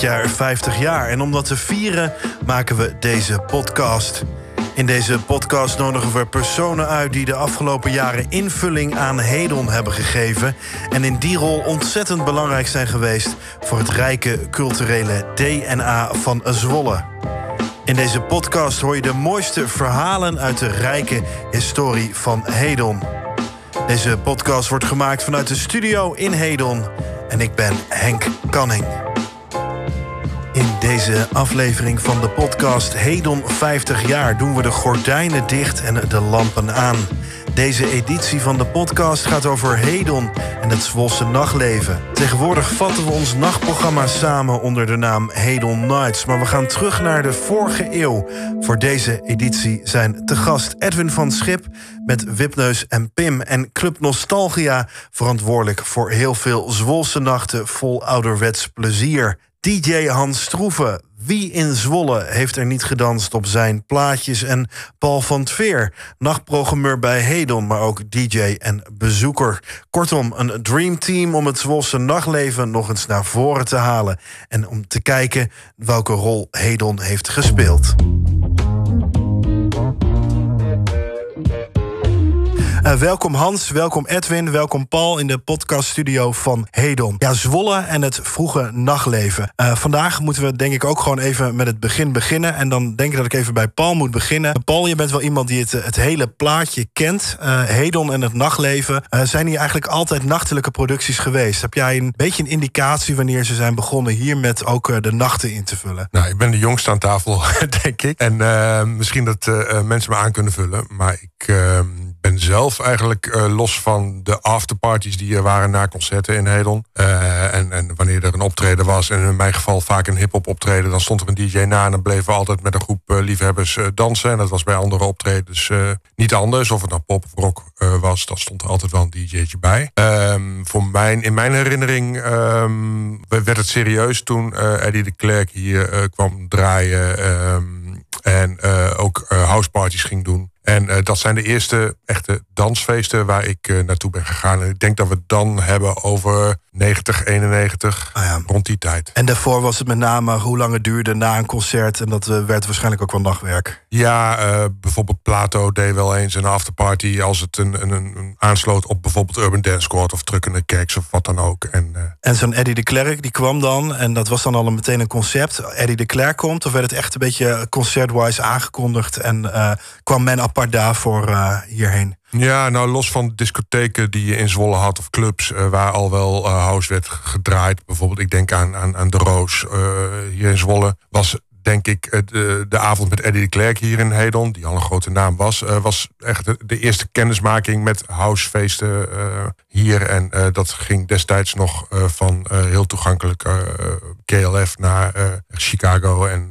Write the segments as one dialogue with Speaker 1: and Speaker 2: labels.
Speaker 1: Jaar 50 jaar. En om dat te vieren maken we deze podcast. In deze podcast nodigen we personen uit die de afgelopen jaren invulling aan Hedon hebben gegeven. En in die rol ontzettend belangrijk zijn geweest voor het rijke culturele DNA van Zwolle. In deze podcast hoor je de mooiste verhalen uit de rijke historie van Hedon. Deze podcast wordt gemaakt vanuit de studio in Hedon. En ik ben Henk Canning. In deze aflevering van de podcast Hedon 50 jaar doen we de gordijnen dicht en de lampen aan. Deze editie van de podcast gaat over Hedon en het Zwolse nachtleven. Tegenwoordig vatten we ons nachtprogramma samen onder de naam Hedon Nights. Maar we gaan terug naar de vorige eeuw. Voor deze editie zijn te gast Edwin van Schip met Wipneus en Pim en Club Nostalgia, verantwoordelijk voor heel veel Zwolse nachten vol ouderwets plezier. DJ Hans Stroeven. Wie in Zwolle heeft er niet gedanst op zijn plaatjes? En Paul van Tveer, nachtprogrammeur bij Hedon, maar ook DJ en bezoeker. Kortom, een dreamteam om het Zwolse nachtleven nog eens naar voren te halen. En om te kijken welke rol Hedon heeft gespeeld. Uh, welkom Hans, welkom Edwin, welkom Paul in de podcaststudio van Hedon. Ja, Zwolle en het vroege nachtleven. Uh, vandaag moeten we denk ik ook gewoon even met het begin beginnen. En dan denk ik dat ik even bij Paul moet beginnen. Paul, je bent wel iemand die het, het hele plaatje kent. Hedon en het nachtleven. zijn hier eigenlijk altijd nachtelijke producties geweest? Heb jij een beetje een indicatie wanneer ze zijn begonnen hier met ook de nachten in te vullen?
Speaker 2: Nou, ik ben de jongste aan tafel, denk ik. En misschien dat mensen me aan kunnen vullen. Maar ik ben zelf eigenlijk uh, los van de afterparties die er waren na concerten in Hedon. Uh, en, en wanneer er een optreden was, en in mijn geval vaak een hip-hop optreden, dan stond er een DJ na en dan bleven we altijd met een groep uh, liefhebbers dansen. En dat was bij andere optredens niet anders. Of het nou pop of rock was, dan stond er altijd wel een DJ'tje bij. Um, voor mijn, in mijn herinnering um, werd het serieus toen Eddie de Klerk hier kwam draaien. Um, en ook houseparties ging doen. En uh, dat zijn de eerste echte dansfeesten waar ik uh, naartoe ben gegaan. En ik denk dat we het dan hebben over 90, 91, ah ja. rond die tijd.
Speaker 1: En daarvoor was het met name hoe lang het duurde na een concert. En dat uh, werd waarschijnlijk ook wel nachtwerk.
Speaker 2: Ja, bijvoorbeeld Plato deed wel eens een afterparty... als het een, een, een aansloot op bijvoorbeeld Urban Dance Squad... of Truckende Keks of wat dan ook. En,
Speaker 1: en zo'n Eddie de Klerk, die kwam dan... en dat was dan al meteen een concept. Eddie de Klerk komt, of werd het echt een beetje concertwise aangekondigd... en kwam men apart daarvoor uh, hierheen?
Speaker 2: Ja, nou los van discotheken die je in Zwolle had of clubs uh, waar al wel uh, house werd gedraaid. Bijvoorbeeld, ik denk aan, aan, aan de Roos hier in Zwolle. Was denk ik, de, de, avond met Eddie de Klerk hier in Hedon, die al een grote naam was, was echt de, de, eerste kennismaking met housefeesten hier. En uh, dat ging destijds nog van heel toegankelijk KLF naar Chicago en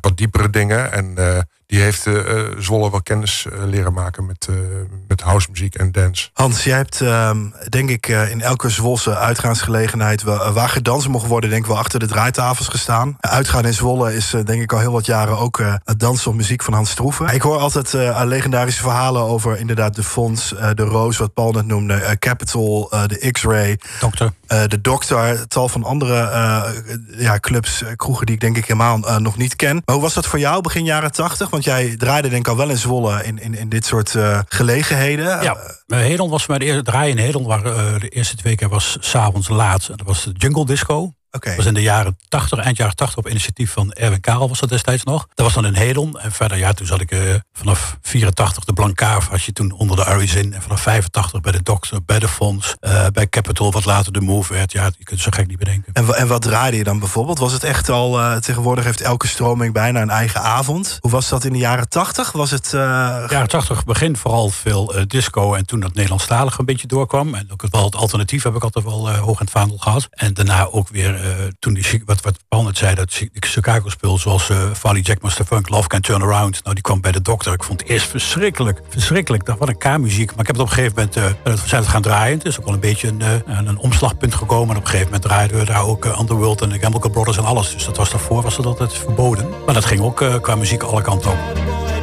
Speaker 2: wat diepere dingen. En die heeft Zwolle wel kennis leren maken met, met housemuziek en dance.
Speaker 1: Hans, jij hebt ehm, denk ik in elke Zwolse uitgaansgelegenheid waar gedansen mocht worden, denk ik wel achter de draaitafels gestaan. Uitgaan in Zwolle is denk ik al heel wat jaren ook het dansen op muziek van Hans Stroeven. Ik hoor altijd legendarische verhalen over inderdaad de Fonds, de Roos, wat Paul net noemde, Capital, de X-Ray.
Speaker 3: Dokter.
Speaker 1: de Dokter, tal van andere ja, clubs, kroegen die ik denk ik helemaal nog niet ken. Maar hoe was dat voor jou begin jaren tachtig? Want jij draaide denk ik al wel in Zwolle in, in, in dit soort gelegenheden.
Speaker 3: Ja, Hedel was mijn eerste draaien in Hedel. Waar, de eerste twee keer was s'avonds laat. Dat was de Jungle Disco.
Speaker 1: Okay.
Speaker 3: Dat was in de jaren 80, eind jaren 80 op initiatief van Erwin Karel was dat destijds nog. Dat was dan in Hedon. En verder, ja, toen zat ik uh, vanaf 84 de Blancaaf had je toen onder de Aries in. En vanaf 85 bij de Dokter, bij de Fonds, uh, bij Capital, wat later de Move werd. Ja, je kunt het zo gek niet bedenken.
Speaker 1: En, en wat draaide je dan bijvoorbeeld? Was het echt al, uh, tegenwoordig heeft elke stroming bijna een eigen avond. Hoe was dat in de jaren 80? Was het...
Speaker 3: Jaren 80 begin vooral veel disco en toen dat Nederlandstalig een beetje doorkwam. En ook wel het alternatief heb ik altijd wel hoog in het vaandel gehad. En daarna ook weer uh, toen die, wat, wat Paul net zei, dat Chicago-spul zoals uh, Farley Jack Master Funk, Love Can Turn Around. Nou, die kwam bij de dokter. Ik vond het eerst verschrikkelijk. Verschrikkelijk. Dat wat een K-muziek. Maar ik heb het op een gegeven moment zijn het gaan draaien. Het is ook wel een beetje een, een, een omslagpunt gekomen. En op een gegeven moment draaiden we daar ook Underworld en de Chemical Brothers en alles. Dus dat was daarvoor was dat altijd verboden. Maar dat ging ook qua muziek alle kanten op.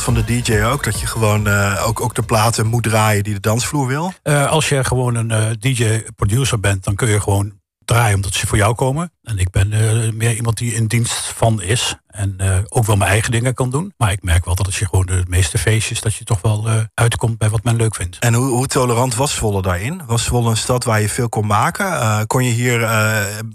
Speaker 1: van de DJ ook? Dat je gewoon uh, ook, ook de platen moet draaien die de dansvloer wil?
Speaker 3: Uh, als je gewoon een uh, DJ-producer bent, dan kun je gewoon draaien omdat ze voor jou komen. En ik ben meer iemand die in dienst van is. En uh, ook wel mijn eigen dingen kan doen. Maar ik merk wel dat als je gewoon de meeste feestjes... dat je toch wel uh, uitkomt bij wat men leuk vindt.
Speaker 1: En hoe, hoe, tolerant was Zwolle daarin? Was Zwolle een stad waar je veel kon maken? Uh, kon je hier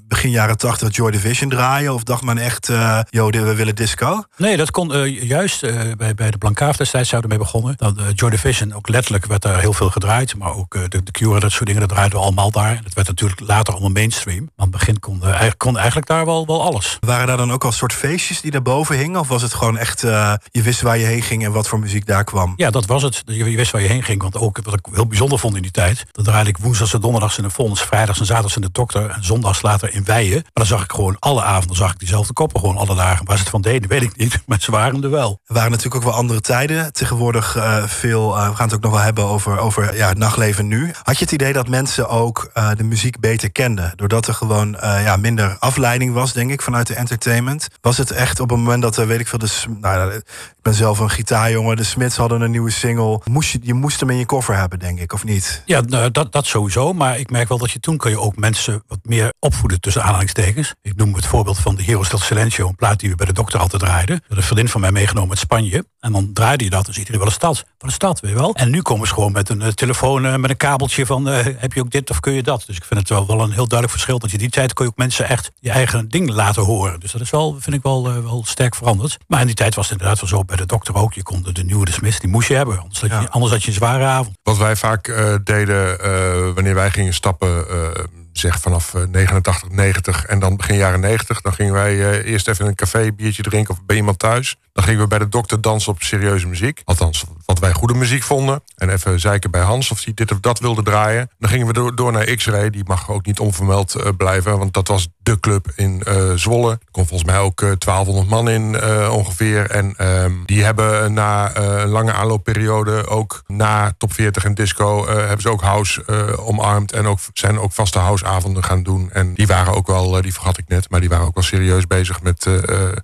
Speaker 1: begin jaren tachtig Joy Division draaien? Of dacht men echt, joh, we willen disco?
Speaker 3: Nee, dat kon juist bij, bij de Blancaaf destijds zouden mee begonnen. Dat, Joy Division, ook letterlijk werd daar heel veel gedraaid. Maar ook de, de Cure, dat soort dingen, dat draaiden we allemaal daar. Dat werd natuurlijk later allemaal mainstream. Maar aan het begin kon, kon eigenlijk daar wel, wel alles.
Speaker 1: Waren daar dan ook al soort feestjes die die daarboven hing? Of was het gewoon echt, uh, je wist waar je heen ging en wat voor muziek daar kwam?
Speaker 3: Ja, dat was het. Je wist waar je heen ging. Want ook wat ik heel bijzonder vond in die tijd. Dan draaide ik woensdags en donderdags in de Fonds, vrijdags en zaterdags in de Dokter. En zondags later in Weijen. Maar dan zag ik gewoon alle avonden zag ik diezelfde koppen. Gewoon alle dagen. Waar ze het van deden, weet ik niet. Maar ze waren er wel.
Speaker 1: Er waren natuurlijk ook wel andere tijden. Tegenwoordig uh, veel, uh, we gaan het ook nog wel hebben over, over ja, het nachtleven nu. Had je het idee dat mensen ook de muziek beter kenden? Doordat er gewoon ja, minder afleiding was, denk ik, vanuit de entertainment. Was het echt op een moment dat er, weet ik veel, de, nou, ik ben zelf een gitaarjongen. De Smits hadden een nieuwe single. Moest je, je moest hem in je koffer hebben, denk ik, of niet?
Speaker 3: Ja, nou, dat, dat sowieso. Maar ik merk wel dat je toen kun je ook mensen wat meer opvoeden tussen aanhalingstekens. Ik noem het voorbeeld van de Heroes del Silencio, een plaat die we bij de dokter altijd draaiden. Dat een vriendin van mij meegenomen uit Spanje. En dan draaide je dat en ziet hij wel een stad. Wat een stad, weet je wel. En nu komen ze gewoon met een uh, telefoon met een kabeltje van heb je ook dit of kun je dat. Dus ik vind het wel, wel een heel duidelijk verschil. Dat je die tijd kon je ook mensen echt je eigen ding laten horen. Dus dat is wel, vind ik wel sterk veranderd. Maar in die tijd was het inderdaad wel zo bij de dokter ook. Je kon de, nieuwe de Smith, die moest je hebben. Anders, had je, anders had je een zware avond.
Speaker 2: Wat wij vaak uh, deden uh, wanneer wij gingen stappen, uh, zeg vanaf 89, 90 en dan begin jaren 90, dan gingen wij eerst even in een café biertje drinken of bij iemand thuis. Dan gingen we bij de dokter dansen op serieuze muziek. Althans, wat wij goede muziek vonden. En even zeiken bij Hans of hij dit of dat wilde draaien. Dan gingen we door, door naar X-Ray. Die mag ook niet onvermeld uh, blijven. Want dat was de club in Zwolle. Er kon volgens mij ook 1200 man in ongeveer. En ehm, die hebben na een lange aanloopperiode... ook na top 40 en disco... hebben ze ook house omarmd. En ook, zijn ook vaste houseavonden gaan doen. En die waren ook wel, die vergat ik net... maar die waren ook wel serieus bezig met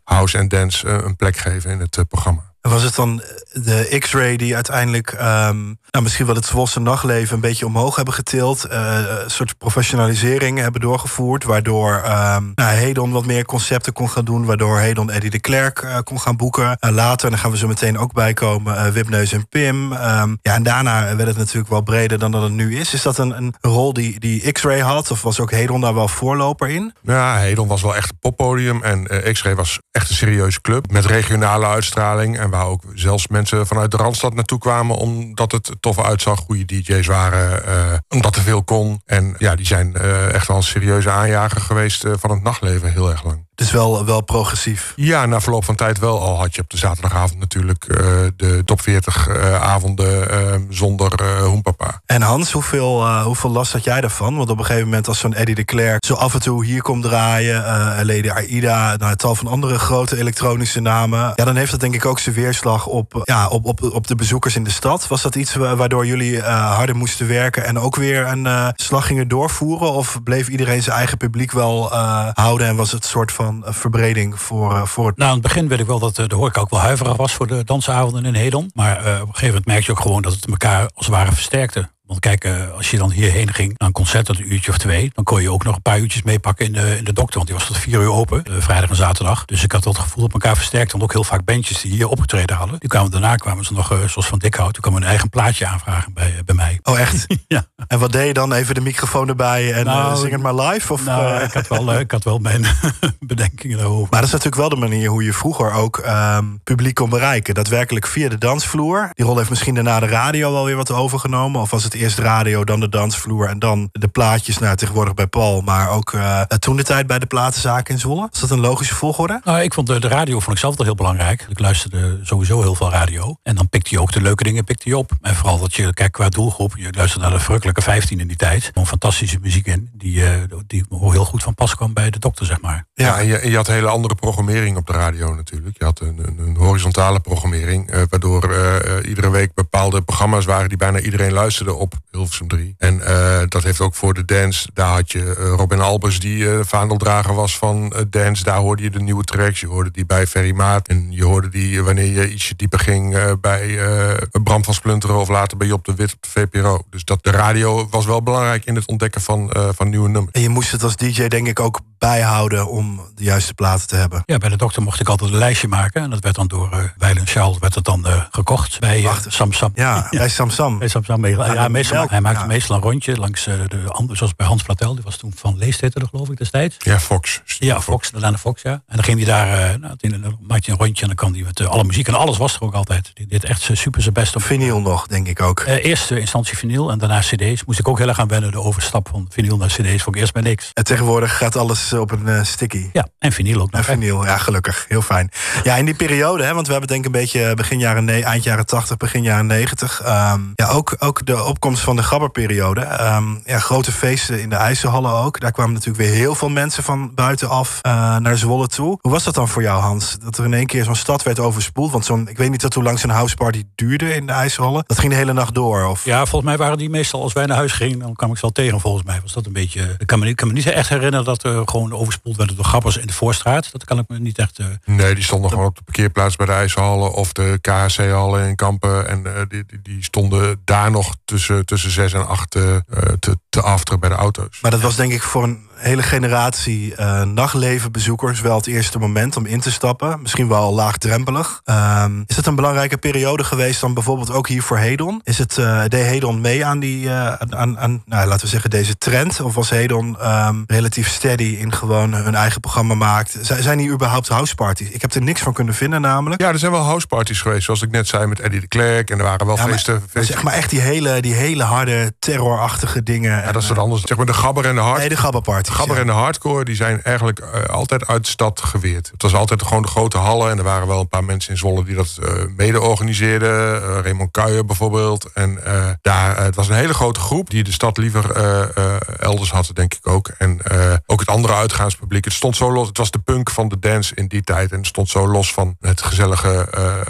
Speaker 2: house en dance... een plek geven in het programma.
Speaker 1: Was het dan de X-ray die uiteindelijk um, nou, misschien wel het Zwosse nachtleven een beetje omhoog hebben getild? Uh, een soort professionalisering hebben doorgevoerd, waardoor um, Hedon wat meer concepten kon gaan doen, waardoor Hedon Eddie de Klerk uh, kon gaan boeken. Later, en dan gaan we zo meteen ook bijkomen, Wipneus en Pim. Um, ja, en daarna werd het natuurlijk wel breder dan dat het nu is. Is dat een, een rol die, die X-ray had, of was ook Hedon daar wel voorloper in?
Speaker 2: Ja, Hedon was wel echt een poppodium en X-ray was echt een serieuze club met regionale uitstraling en ook zelfs mensen vanuit de Randstad naartoe kwamen... omdat het tof uitzag, goede DJ's waren, uh, omdat er veel kon. En ja, die zijn uh, echt wel een serieuze aanjager geweest uh, van het nachtleven heel erg lang.
Speaker 1: Dus wel, wel progressief.
Speaker 2: Ja, na verloop van tijd wel. Al had je op de zaterdagavond natuurlijk uh, de top 40 uh, avonden uh, zonder Hoempapa.
Speaker 1: En Hans, hoeveel, hoeveel last had jij daarvan? Want op een gegeven moment als zo'n Eddie de Klerk zo af en toe hier komt draaien... Lady Aida, nou, tal van andere grote elektronische namen... ja, dan heeft dat denk ik ook zijn weerslag op, ja, op, op, op de bezoekers in de stad. Was dat iets waardoor jullie harder moesten werken... en ook weer een slag gingen doorvoeren? Of bleef iedereen zijn eigen publiek wel houden en was het soort van van verbreding voor, eh, voor het...
Speaker 3: Nou, in het begin weet ik wel dat eh, de horeca ook wel huiverig was voor de dansavonden in Hedon. Maar uh, op een gegeven moment merk je ook gewoon dat het elkaar als het ware versterkte. Want kijk, eh, als je dan hierheen ging naar een concert tot een uurtje of twee, dan kon je ook nog een paar uurtjes meepakken in de, in de dokter. Want die was tot vier uur open, uh, vrijdag en zaterdag. Dus ik had dat gevoel op elkaar versterkt. Want ook heel vaak bandjes die hier opgetreden hadden. Die kwamen daarna kwamen ze nog, uh, zoals van Dikhout, die kwamen een eigen plaatje aanvragen bij, bij mij.
Speaker 1: Oh, echt?
Speaker 3: ja.
Speaker 1: En wat deed je dan? Even de microfoon erbij en nou, zing het maar live? Of,
Speaker 3: nou, ik, had wel, ik had wel mijn bedenkingen daarover.
Speaker 1: Maar dat is natuurlijk wel de manier hoe je vroeger ook um, publiek kon bereiken. Daadwerkelijk via de dansvloer. Die rol heeft misschien daarna de radio wel weer wat overgenomen. Of was het eerst radio, dan de dansvloer en dan de plaatjes. Nou, tegenwoordig bij Paul, maar ook uh, toen de tijd bij de platenzaken in Zwolle. Is dat een logische volgorde?
Speaker 3: Nou, ik vond de, de radio vond ik zelf wel heel belangrijk. Ik luisterde sowieso heel veel radio. En dan pikte je ook de leuke dingen pikte je op. En vooral dat je, kijk, qua doelgroep, je luisterde naar de verrukkelijke 15 in die tijd. Een fantastische muziek in, die, uh, die heel goed van pas kwam bij de dokter, zeg maar.
Speaker 2: Ja, en je, je had hele andere programmering op de radio natuurlijk. Je had een, een, een horizontale programmering, uh, waardoor iedere week bepaalde programma's waren die bijna iedereen luisterde op Hilversum 3. En uh, dat heeft ook voor de dance. Daar had je uh, Robin Albers, die uh, vaandeldrager was van dance. Daar hoorde je de nieuwe tracks. Je hoorde die bij Ferry Maat. En je hoorde die wanneer je ietsje dieper ging bij Bram van Splunteren of later bij Job de Wit op de VPRO. Dus dat de radio was wel belangrijk in het ontdekken van, van nieuwe nummers.
Speaker 1: En je moest het als DJ denk ik ook bijhouden om de juiste platen te hebben.
Speaker 3: Ja, bij de dokter mocht ik altijd een lijstje maken. En dat werd dan door uh, Weilen Charles werd het dan gekocht bij uh, Samsam.
Speaker 1: Ja, ja, bij Samsam.
Speaker 3: Bij Samsam. Ja, meestal, hij maakte ja. meestal een rondje langs uh, de andere, zoals bij Hans Platel, die was toen van Leestetter, geloof ik, destijds.
Speaker 2: Ja, Fox.
Speaker 3: Ja, Fox, de Lana Fox, ja. En dan ging hij daar, uh, nou, dan maakte hij een rondje en dan kwam hij met uh, alle muziek. En alles was er ook altijd. Die deed echt super zijn best. Op
Speaker 1: vinyl nog, denk ik ook.
Speaker 3: eerste instantie vinyl en daarna cd's. Moest ik ook heel erg aan wennen, de overstap van vinyl naar cd's. Vond ik eerst bij niks.
Speaker 1: En tegenwoordig gaat alles op een sticky.
Speaker 3: Ja, en vinyl ook nog.
Speaker 1: En vinyl, ja, gelukkig. Heel fijn. Ja, in die periode, hè, want we hebben denk ik een beetje begin jaren, eind jaren 80, begin jaren 90. Um, ja, ook, ook de opkomst van de gabberperiode. Um, ja, grote feesten in de IJsselhallen ook. Daar kwamen natuurlijk weer heel veel mensen van buitenaf uh, naar Zwolle toe. Hoe was dat dan voor jou, Hans? Dat er in één keer zo'n stad werd overspoeld? Want zo'n, ik weet niet tot hoe lang zo'n houseparty duurde in de IJsselhallen. Dat ging de hele nacht door? Of?
Speaker 3: Ja, volgens mij waren die meestal als wij naar huis gingen, dan kwam ik ze al tegen. Volgens mij was dat een beetje. Ik kan me, ik kan me niet echt herinneren dat er gewoon overspoeld werden door grappers in de voorstraat. Dat kan ik me niet echt. Uh,
Speaker 2: nee, die stonden gewoon op de parkeerplaats bij de IJsselhallen of de KHC-hallen in Kampen. En uh, die, die, stonden daar nog tussen, tussen zes en acht te, te afteren bij de auto's.
Speaker 1: Maar dat was denk ik voor een hele generatie uh, nachtlevenbezoekers wel het eerste moment om in te stappen. Misschien wel laagdrempelig. Um, is het een belangrijke periode geweest dan bijvoorbeeld ook hier voor Hedon? Is het, uh, deed Hedon mee aan die, uh, aan, aan nou, laten we zeggen, deze trend? Of was Hedon um, relatief steady in gewoon hun eigen programma maakt? Z zijn hier überhaupt houseparties? Ik heb er niks van kunnen vinden namelijk.
Speaker 2: Ja, er zijn wel houseparties geweest, zoals ik net zei met Eddie de Klerk. En er waren wel ja, feesten.
Speaker 1: Maar, feesten. Zeg maar echt die hele, die hele harde terrorachtige dingen.
Speaker 2: Ja, dat is wat anders. Zeg maar de gabber en de hart.
Speaker 1: Nee, de gabberparty parties.
Speaker 2: Gabber
Speaker 1: ja.
Speaker 2: en de hardcore die zijn eigenlijk eh, altijd uit de stad geweerd. Het was altijd gewoon de grote hallen. En er waren wel een paar mensen in Zwolle die dat eh, mede organiseerden. Eh, Raymond Kuijer bijvoorbeeld. En daar, het was een hele grote groep die de stad liever elders had, denk ik ook. En ook het andere uitgaanspubliek. Het stond zo los. Het was de punk van de dance in die tijd. En het stond zo los van het gezellige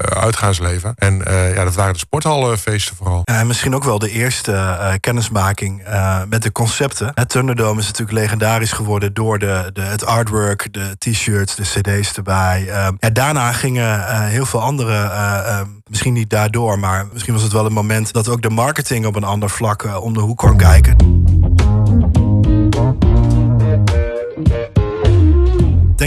Speaker 2: uitgaansleven. En ja, dat waren de sporthallenfeesten vooral.
Speaker 1: En misschien ook wel de eerste kennismaking met de concepten. Het Thunderdome is natuurlijk legendarisch geworden door de, de, het artwork, de t-shirts, de cd's erbij. Eh, ja, daarna gingen eh, heel veel andere, eh, eh, misschien niet daardoor, maar misschien was het wel een moment dat ook de marketing op een ander vlak eh, om de hoek kwam kijken.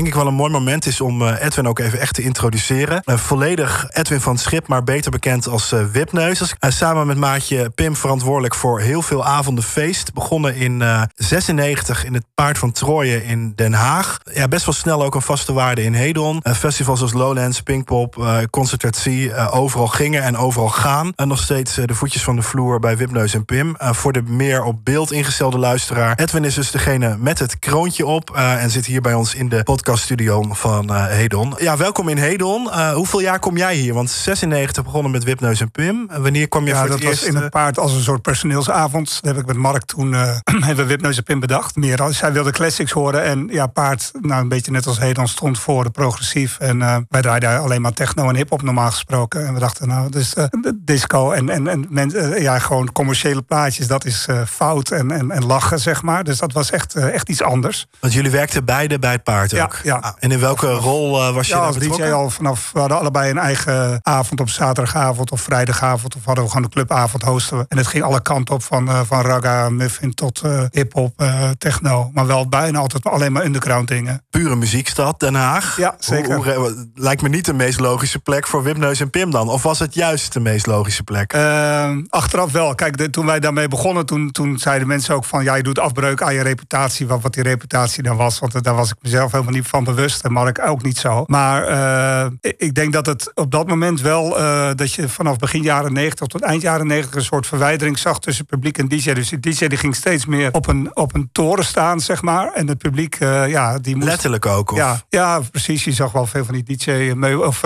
Speaker 1: Denk ik wel een mooi moment is om eh, Edwin ook even echt te introduceren. Eh, volledig Edwin van het Schip, maar beter bekend als eh, Wipneus. Samen met maatje Pim verantwoordelijk voor heel veel avonden feest. Begonnen in eh 96 in het Paard van Troje in Den Haag. Ja, best wel snel ook een vaste waarde in Hedon. Festivals als Lowlands, Pinkpop, Concert at Sea, eh, overal gingen en overal gaan. En nog steeds de voetjes van de vloer bij Wipneus en Pim. Voor de meer op beeld ingestelde luisteraar. Edwin is dus degene met het kroontje op en zit hier bij ons in de podcaststudio van eh, Hedon. Ja, welkom in Hedon. Eh, hoeveel jaar kom jij hier? Want 96 begonnen met Wipneus en Pim. En wanneer kwam je
Speaker 4: Ja,
Speaker 1: voor
Speaker 4: dat
Speaker 1: het eerst?
Speaker 4: was in
Speaker 1: eh,
Speaker 4: het paard als een soort personeelsavond. Dat heb ik met Mark toen, eh, hebben we Wipneus en Pim bedacht. Meer, als- zij wilde classics horen. En ja, paard, nou, een beetje net als Hedon, stond voor de progressief. En eh, wij draaiden alleen maar techno en hip-hop normaal gesproken. En we dachten, nou, dus eh, disco en, en, en men, eh, ja, gewoon commerciële plaatjes, dat is eh, fout en, en, en lachen, zeg maar. Dus dat was echt, eh, echt iets anders.
Speaker 1: Want jullie werkten beide bij het paard
Speaker 4: Ja,
Speaker 1: ook.
Speaker 4: ja.
Speaker 1: Ah, en in welke rol eh, was je
Speaker 4: Ja, als DJ al vanaf. We hadden allebei een eigen avond op zaterdagavond of vrijdagavond. Of hadden we gewoon een clubavond hosten we. En het ging alle kanten op van, eh, van ragga, muffin tot eh hip-hop, eh, techno. Maar wel bijna altijd alleen maar underground dingen.
Speaker 1: Pure muziekstad, Den Haag.
Speaker 4: Ja, zeker.
Speaker 1: Hoe, hoe- lijkt me niet de meest logische plek voor Wipneus en Pim dan. Of was het juist de meest logische plek?
Speaker 4: Eh, achteraf wel. Kijk, de- toen wij daarmee begonnen, toen, toen zeiden mensen ook van... ja, je doet afbreuk aan je reputatie, wat, wat die reputatie dan was. Want daar was ik mezelf helemaal niet van bewust. En Mark ook niet zo. Maar eh, ik- denk dat het op dat moment wel... eh, dat je vanaf begin jaren 90 tot eind jaren 90... een soort verwijdering zag tussen publiek en DJ. Dus die DJ die ging steeds meer op een, op een toren staan, zeg maar. En het publiek, eh, ja, die moest...
Speaker 1: Letterlijk ook? Of?
Speaker 4: Ja, ja, precies. Je zag wel veel van die DJ of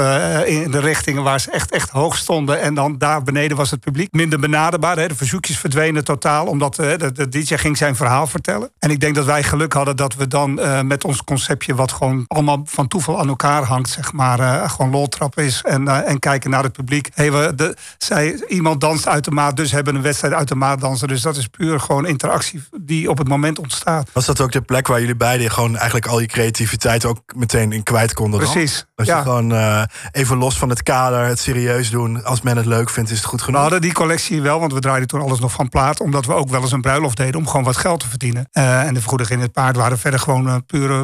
Speaker 4: in de richtingen waar ze echt, echt hoog stonden. En dan daar beneden was het publiek minder benaderbaar. Hè. De verzoekjes verdwenen totaal, omdat de, de DJ ging zijn verhaal vertellen. En ik denk dat wij geluk hadden dat we dan met ons conceptje, wat gewoon allemaal van toeval aan elkaar hangt, zeg maar, eh, gewoon loltrap is. En, eh, en kijken naar het publiek. Hey, we, de, zij, iemand danst uit de maat, dus hebben een wedstrijd uit de maat dansen. Dus dat is puur gewoon interactie die op het moment ontstaat.
Speaker 1: Was dat ook de plek waar jullie beiden gewoon eigenlijk al je creativiteit ook meteen in kwijt konden? dan?
Speaker 4: Precies,
Speaker 1: Dat
Speaker 4: ja.
Speaker 1: je gewoon eh, even los van het kader, het serieus doen. Als men het leuk vindt, is het goed
Speaker 4: We
Speaker 1: genoeg.
Speaker 4: hadden die collectie wel, want we draaiden toen alles nog van plaat. Omdat we ook wel eens een bruiloft deden om gewoon wat geld te verdienen. En de vergoedingen in het paard waren verder gewoon uh, puur uh,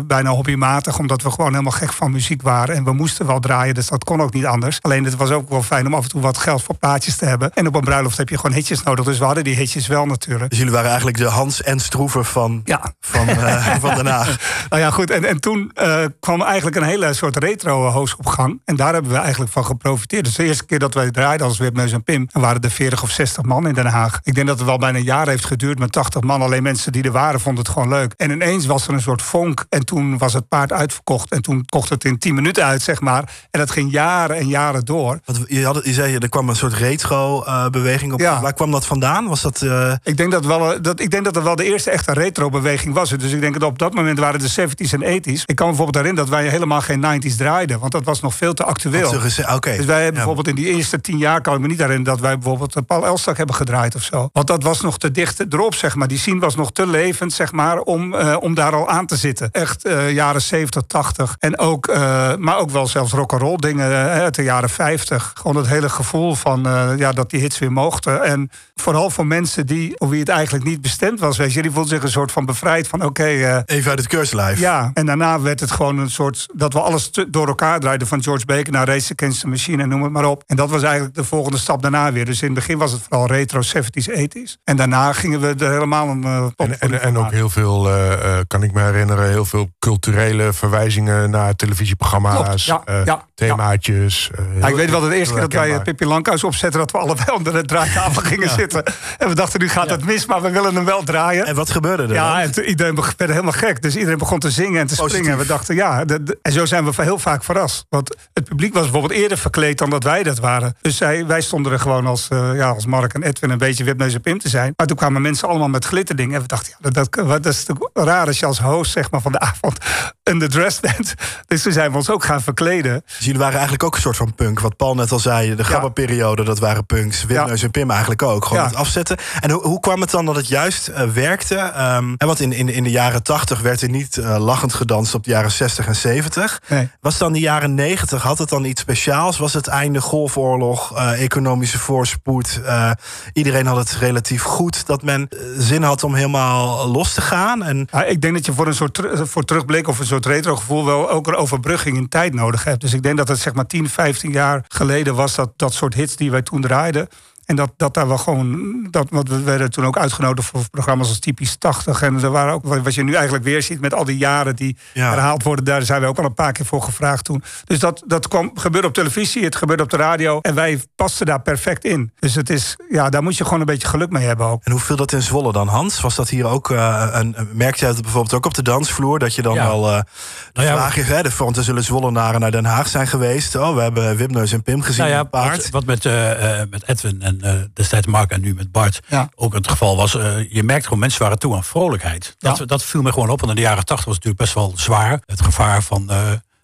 Speaker 4: Omdat we gewoon helemaal gek van muziek waren. En we moesten wel draaien, dus dat kon ook niet anders. Alleen het was ook wel fijn om af en toe wat geld voor plaatjes te hebben. En op een bruiloft heb je gewoon hitjes nodig. Dus we hadden die hitjes wel natuurlijk.
Speaker 1: Dus jullie waren eigenlijk de Hans en Stroeven van,
Speaker 4: Ja.
Speaker 1: van, uh, van Den Haag.
Speaker 4: nou ja, goed. En, en toen uh, kwam eigenlijk een hele soort retro-host op gang. En daar hebben we eigenlijk van geprofiteerd. Dus de eerste keer dat wij draaiden als Wipneus en Pim... waren er 40 of 60 man in Den Haag. Ik denk dat het wel bijna een jaar heeft geduurd met 80 man. Alleen mensen die er waren vonden het gewoon leuk. En ineens was er een soort vonk. En toen was het paard uitverkocht. En toen kocht het in 10 minuten uit, zeg maar. En dat ging jaren en jaren door.
Speaker 1: Want je, had, je zei, er kwam een soort retro-beweging op.
Speaker 4: Ja.
Speaker 1: Waar kwam dat vandaan? Was dat... Uh...
Speaker 4: Ik, denk dat wel, dat, ik denk dat dat wel de eerste echte retro-beweging was. Dus ik denk dat op dat moment waren de 70s en 80s. Ik kan me bijvoorbeeld herinneren dat wij helemaal geen 90s draaiden. Want dat was nog veel te actueel.
Speaker 1: Okay.
Speaker 4: Dus wij hebben ja. bijvoorbeeld in die eerste tien jaar... kan ik me niet herinneren dat wij bijvoorbeeld Paul Elstak hebben gedraaid of zo. Want dat was nog te dicht erop, zeg maar. Die scene was nog te levend, zeg maar, om, uh, om daar al aan te zitten. Echt jaren 70, 80. En ook, uh, maar ook wel zelfs rock'n'roll dingen uit de jaren 50. Gewoon het hele gevoel van ja, dat die hits weer mochten. En vooral voor mensen die, voor wie het eigenlijk niet bestemd was. Weet je, die voelden zich een soort van bevrijd van oké. Okay,
Speaker 1: Even uit het keurslijf.
Speaker 4: Ja, en daarna werd het gewoon een soort dat we alles door elkaar draaiden. Van George Baker naar Race Against the Machine en noem het maar op. En dat was eigenlijk de volgende stap daarna weer. Dus in het begin was het vooral retro 70s, 80s. En daarna gingen we er helemaal een
Speaker 2: en, en, en, ook heel veel, kan ik me herinneren, heel veel culturele verwijzingen naar televisieprogramma's,
Speaker 4: Klopt, ja,
Speaker 2: eh,
Speaker 4: ja,
Speaker 2: themaatjes. eh,
Speaker 4: Ja, ik weet wel, de
Speaker 2: heel
Speaker 4: eerste keer dat wij
Speaker 2: herkenbaar.
Speaker 4: Pippi Lankhuis opzetten... dat we allebei onder de draaitafel gingen zitten. En we dachten, nu gaat het mis, maar we willen hem wel draaien.
Speaker 1: En wat gebeurde er
Speaker 4: Ja,
Speaker 1: dan?
Speaker 4: en toen- iedereen werd helemaal gek. Dus iedereen begon te zingen en te
Speaker 1: Positief.
Speaker 4: springen. En we dachten, ja, de- de- en zo zijn we heel vaak verrast. Want het publiek was bijvoorbeeld eerder verkleed dan dat wij dat waren. Dus zij, wij stonden er gewoon als, eh, ja, als Mark en Edwin een beetje wipneus en pim te zijn. Maar toen kwamen mensen allemaal met glitterdingen. En we dachten, ja, dat, dat, dat is natuurlijk raar als je als host zeg maar, van de avond underdressed bent. Dus toen zijn we ons ook gaan verkleden.
Speaker 1: Dus jullie waren eigenlijk ook een soort van punk. Wat Paul net al zei, de grappenperiode, dat waren punks. Wipneus en Pim eigenlijk ook. Gewoon het afzetten. En hoe, hoe kwam het dan dat het juist eh, werkte? Ehm, en want in, in, in de jaren 80 werd er niet eh, lachend gedanst op de jaren 60 en 70.
Speaker 4: Nee.
Speaker 1: Was dan de jaren 90, had het dan iets speciaals? Was het einde golfoorlog, eh, economische voorspoed? iedereen had het relatief goed. Dat men zin had om helemaal los te gaan. En
Speaker 4: Ja, ik denk dat je voor een soort ter- voor terugblik of een soort retro-gevoel wel ook een overbrugging in tijd nodig hebt. Dus ik denk dat het zeg maar 10, 15 jaar geleden was dat dat soort hits die wij toen draaiden. En dat, dat daar wel gewoon. Dat, want we werden toen ook uitgenodigd voor programma's als typisch 80. En er waren ook wat je nu eigenlijk weer ziet met al die jaren die
Speaker 1: Ja.
Speaker 4: herhaald worden. Daar zijn we ook al een paar keer voor gevraagd toen. Dus dat, dat kwam, gebeurde op televisie, het gebeurde op de radio. En wij pasten daar perfect in. Dus het is, ja, daar moet je gewoon een beetje geluk mee hebben ook.
Speaker 1: En hoe viel dat in Zwolle dan, Hans? Was dat hier ook eh, een. Merkte je het bijvoorbeeld ook op de dansvloer? Dat je dan
Speaker 3: Ja.
Speaker 1: wel. eh de
Speaker 3: Nou ja,
Speaker 1: vraag is, hè, de want er zullen Zwollenaren naar Den Haag zijn geweest. Oh, we hebben Wipneus en Pim gezien.
Speaker 3: Nou ja,
Speaker 1: paard.
Speaker 3: wat, wat met, eh, met Edwin en eh, destijds Mark en nu met Bart
Speaker 4: Ja.
Speaker 3: ook het geval was. eh, je merkt gewoon, mensen waren toe aan vrolijkheid. Dat,
Speaker 4: Ja.
Speaker 3: dat viel me gewoon op. Want in de jaren tachtig was het natuurlijk best wel zwaar. Het gevaar van,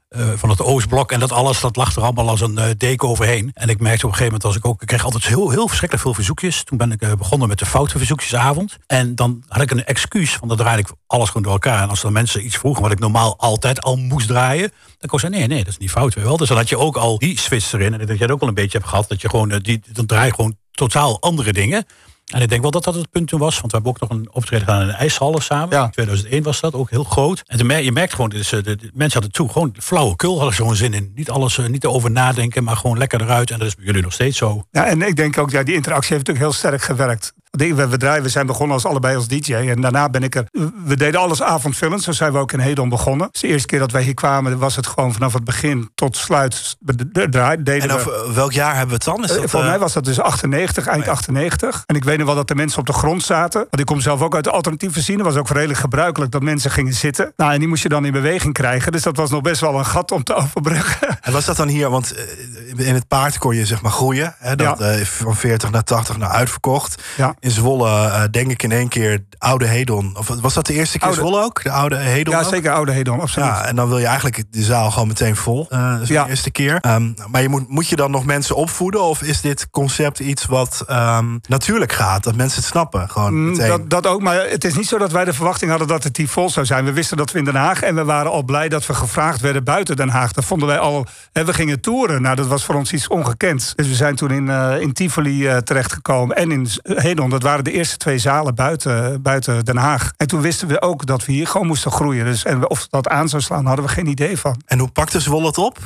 Speaker 3: eh, van het Oostblok en dat alles, dat lag er allemaal als een eh, deken overheen. En ik merkte op een gegeven moment, als ik ook, ik kreeg altijd heel, heel verschrikkelijk veel verzoekjes. Toen ben ik eh, begonnen met de foute verzoekjesavond. En dan had ik een excuus, want dan draaide ik alles gewoon door elkaar. En als er mensen iets vroegen wat ik normaal altijd al moest draaien, dan kon ik nee, nee, dat is niet fout. Wel. Dus dan had je ook al die switch erin. En dat jij ook al een beetje hebt gehad, dat je gewoon, die, dan draai je gewoon totaal andere dingen. En ik denk wel dat dat het punt toen was. Want we hebben ook nog een optreden gedaan in de ijshallen samen.
Speaker 4: Ja.
Speaker 3: In 2001 was dat ook heel groot. En je merkt gewoon, dus, de, de mensen hadden toe. Gewoon flauwekul hadden ze gewoon zin in. Niet alles, eh, niet erover nadenken, maar gewoon lekker eruit. En dat is bij jullie nog steeds zo.
Speaker 4: Ja, en ik denk ook, ja, die interactie heeft natuurlijk heel sterk gewerkt. We, we, draaien, we zijn begonnen als allebei als DJ. En daarna ben ik er. We deden alles avondvullend. Zo zijn we ook in Hedon begonnen. Dus de eerste keer dat wij hier kwamen, was het gewoon vanaf het begin tot sluit. Deden
Speaker 1: en over welk jaar hebben we het dan? Is
Speaker 4: eh,
Speaker 1: dat,
Speaker 4: Volgens
Speaker 1: eh,
Speaker 4: mij was dat dus 98, eind 98. En ik weet nog wel dat de mensen op de grond zaten. Want ik kom zelf ook uit de alternatieve scene. Het was ook redelijk gebruikelijk dat mensen gingen zitten. Nou, en die moest je dan in beweging krijgen. Dus dat was nog best wel een gat om te overbruggen.
Speaker 1: En was dat dan hier? Want eh, in het paard kon je zeg maar groeien. Hè, dat,
Speaker 4: Ja.
Speaker 1: van 40 naar 80 naar uitverkocht.
Speaker 4: Ja.
Speaker 1: In Zwolle eh, denk ik in één keer de oude Hedon. Of was dat de eerste keer
Speaker 4: Oude-
Speaker 1: Zwolle ook? De oude Hedon
Speaker 4: Ja,
Speaker 1: ook?
Speaker 4: zeker oude Hedon, absoluut.
Speaker 1: Ja, en dan wil je eigenlijk de zaal gewoon meteen vol. dat is
Speaker 4: Ja.
Speaker 1: de eerste keer. Ehm, maar je moet, moet je dan nog mensen opvoeden? Of is dit concept iets wat ehm, natuurlijk gaat? Dat mensen het snappen? Gewoon
Speaker 4: Mm,
Speaker 1: meteen.
Speaker 4: Dat, dat ook, maar het is niet zo dat wij de verwachting hadden dat het hier vol zou zijn. We wisten dat we in Den Haag en we waren al blij dat we gevraagd werden buiten Den Haag. Dat vonden wij al. Hè, we gingen toeren. Nou, dat was voor ons iets ongekends. Dus we zijn toen in, eh, in Tivoli terechtgekomen en in Z- Hedon. Dat waren de eerste twee zalen buiten, buiten Den Haag. En toen wisten we ook dat we hier gewoon moesten groeien. Dus, en of dat aan zou slaan, hadden we geen idee van.
Speaker 1: En hoe pakte Zwolle het op?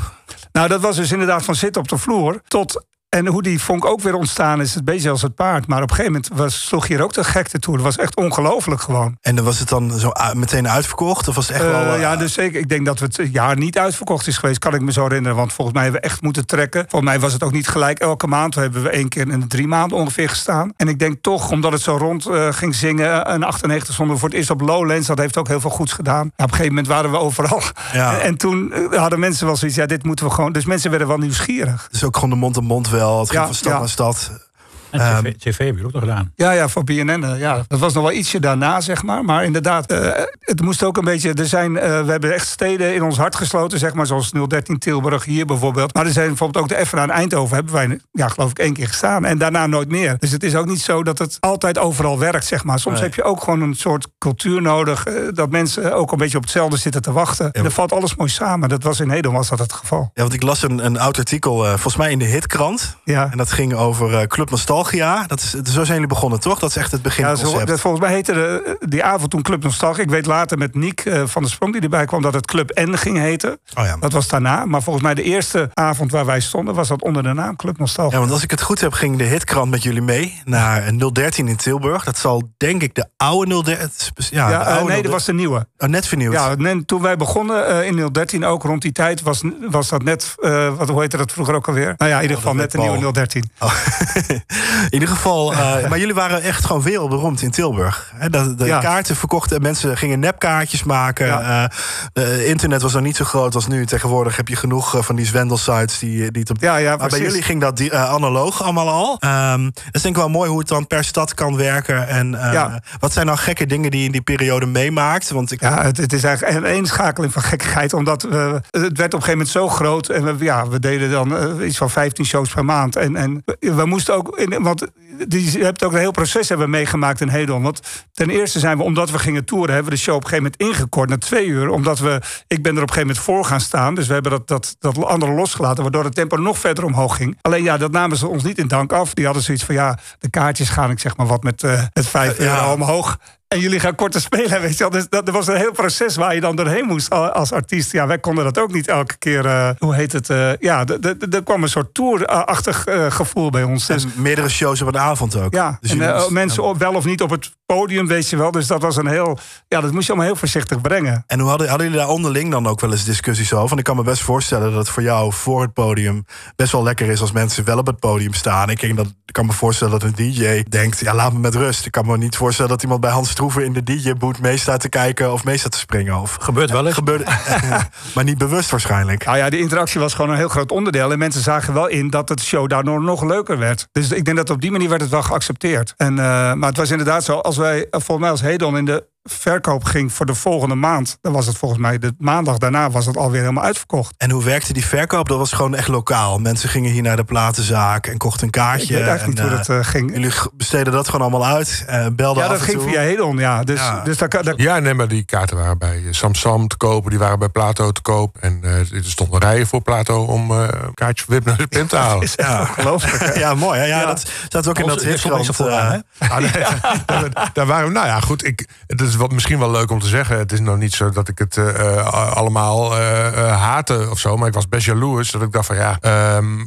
Speaker 4: Nou, dat was dus inderdaad van zitten op de vloer tot. En hoe die vonk ook weer ontstaan is, het beetje als het paard. Maar op een gegeven moment was, sloeg hier ook de gekte toe. Dat was echt ongelooflijk gewoon.
Speaker 1: En dan was het dan zo meteen uitverkocht? Of was het echt
Speaker 4: Eh,
Speaker 1: wel... eh,
Speaker 4: ja, dus zeker. Ik denk dat het jaar niet uitverkocht is geweest, kan ik me zo herinneren. Want volgens mij hebben we echt moeten trekken. Volgens mij was het ook niet gelijk elke maand. We hebben we één keer in de drie maanden ongeveer gestaan. En ik denk toch, omdat het zo rond eh, ging zingen... een 98 stonden we voor het eerst op Lowlands. Dat heeft ook heel veel goeds gedaan. Op een gegeven moment waren we overal.
Speaker 1: Ja.
Speaker 4: En, en toen eh, hadden mensen wel zoiets, ja, dit moeten we gewoon... Dus mensen werden wel nieuwsgierig.
Speaker 1: Dus ook gewoon de mond op mond wel. Het ging
Speaker 4: Ja,
Speaker 1: van stad naar stad.
Speaker 3: En
Speaker 1: Ehm,
Speaker 3: TV, TV heb je ook nog gedaan.
Speaker 4: Ja, ja, voor BNN. eh, Ja. Dat was nog wel ietsje daarna, zeg maar. Maar inderdaad, eh, het moest ook een beetje... Er zijn, eh, we hebben echt steden in ons hart gesloten, zeg maar. Zoals 013 Tilburg hier bijvoorbeeld. Maar er zijn bijvoorbeeld ook de Effena in Eindhoven... hebben wij, ja, geloof ik, één keer gestaan. En daarna nooit meer. Dus het is ook niet zo dat het altijd overal werkt, zeg maar. Soms
Speaker 1: Nee.
Speaker 4: heb je ook gewoon een soort cultuur nodig... dat mensen ook een beetje op hetzelfde zitten te wachten. En dan valt alles mooi samen. Dat was in Nederland was dat het geval.
Speaker 1: Ja, want ik las een, een oud artikel, volgens mij in de Hitkrant.
Speaker 4: Ja.
Speaker 1: En dat ging over Club Nostalgia. Nostalgia. Dat is, zo zijn jullie begonnen, toch? Dat is echt het begin.
Speaker 4: Ja, zo, dat, volgens mij heette de, die avond toen Club Nostalgia. Ik weet later met Niek uh, van der Sprong die erbij kwam dat het Club N ging heten.
Speaker 1: Oh ja.
Speaker 4: Dat was daarna. Maar volgens mij de eerste avond waar wij stonden was dat onder de naam Club Nostalgia.
Speaker 1: Ja, want als ik het goed heb, ging de hitkrant met jullie mee naar 013 in Tilburg. Dat zal denk ik de oude 013.
Speaker 4: Ja, ja uh, nee, dat was de nieuwe.
Speaker 1: Oh, net vernieuwd.
Speaker 4: Ja, toen wij begonnen uh, in 013 ook rond die tijd was, was dat net, wat hoe heette dat vroeger ook alweer? Nou ja, in ieder geval net de nieuwe 013. Oh.
Speaker 1: in ieder geval, maar jullie waren echt gewoon wereldberoemd in Tilburg. de, de kaarten verkochten en mensen gingen nepkaartjes maken. Ja. internet was nog niet zo groot als nu. Tegenwoordig heb je genoeg van die zwendelsites die, die het op.
Speaker 4: Ja, ja,
Speaker 1: maar bij jullie ging dat die, analoog allemaal al. Um, dat is denk ik wel mooi hoe het dan per stad kan werken. En ja. wat zijn nou gekke dingen die je in die periode meemaakt? Want ik...
Speaker 4: Ja, het, het is eigenlijk een eenschakeling van gekkigheid. Omdat het werd op een gegeven moment zo groot. En we, ja, we deden dan iets van 15 shows per maand. En, en we moesten ook. In, want die, je hebt ook een heel proces hebben meegemaakt in Hedon. Want ten eerste zijn we, omdat we gingen toeren, hebben we de show op een gegeven moment ingekort naar twee uur. Omdat we, ik ben er op een gegeven moment voor gaan staan. Dus we hebben dat, dat, dat andere losgelaten, waardoor het tempo nog verder omhoog ging. Alleen ja, dat namen ze ons niet in dank af. Die hadden zoiets van ja, de kaartjes gaan, ik zeg maar wat, met, uh, met vijf euro omhoog. En jullie gaan korter spelen, weet je wel. Dus dat, was een heel proces waar je dan doorheen moest als artiest. Ja, wij konden dat ook niet elke keer, uh, hoe heet het? Uh, ja, er kwam een soort tourachtig gevoel bij ons.
Speaker 1: Dus, meerdere shows op een avond ook.
Speaker 4: Ja, dus en, mensen wel of niet op het podium, weet je wel. Dus dat was een heel, ja, dat moest je allemaal heel voorzichtig brengen.
Speaker 1: En hoe hadden, hadden jullie daar onderling dan ook wel eens discussies over? Want ik kan me best voorstellen dat het voor jou voor het podium best wel lekker is als mensen wel op het podium staan. Ik, denk dat, ik kan me voorstellen dat een DJ denkt, ja, laat me met rust. Ik kan me niet voorstellen dat iemand bij Hans Stroeven in de DJ-boot mee staat te kijken of mee staat te springen. Of,
Speaker 3: gebeurt wel eens.
Speaker 1: Gebeurt, maar niet bewust waarschijnlijk.
Speaker 4: Nou ja, de interactie was gewoon een heel groot onderdeel. En mensen zagen wel in dat het show daardoor nog leuker werd. Dus ik denk dat op die manier werd het wel geaccepteerd. En, uh, maar het was inderdaad zo, als wij, volgens mij als Hedon in de verkoop ging voor de volgende maand, dan was het volgens mij de maandag daarna was het alweer helemaal uitverkocht.
Speaker 1: En hoe werkte die verkoop? Dat was gewoon echt lokaal. Mensen gingen hier naar de platenzaak en kochten een kaartje. Ik
Speaker 4: weet eigenlijk
Speaker 1: en,
Speaker 4: niet hoe dat uh, ging.
Speaker 1: Jullie besteden dat gewoon allemaal uit, uh, belden
Speaker 4: Ja, dat ging via Hedon, ja. Dus, ja. Dus dat, dat...
Speaker 2: ja, nee, maar die kaarten waren bij Samsam te kopen, die waren bij Plato te koop. En uh, er stonden rijen voor Plato om uh, een kaartje voor Wip naar de Pin te halen.
Speaker 1: ja,
Speaker 4: ongelooflijk.
Speaker 1: ja, mooi. Hè? Ja, ja, dat staat ook in dat hitkrant.
Speaker 2: daar waren we, nou ja, goed. Ik, het is wat, misschien wel leuk om te zeggen. Het is nog niet zo dat ik het uh, allemaal uh, haatte of zo. Maar ik was best jaloers. Dat ik dacht van ja, um,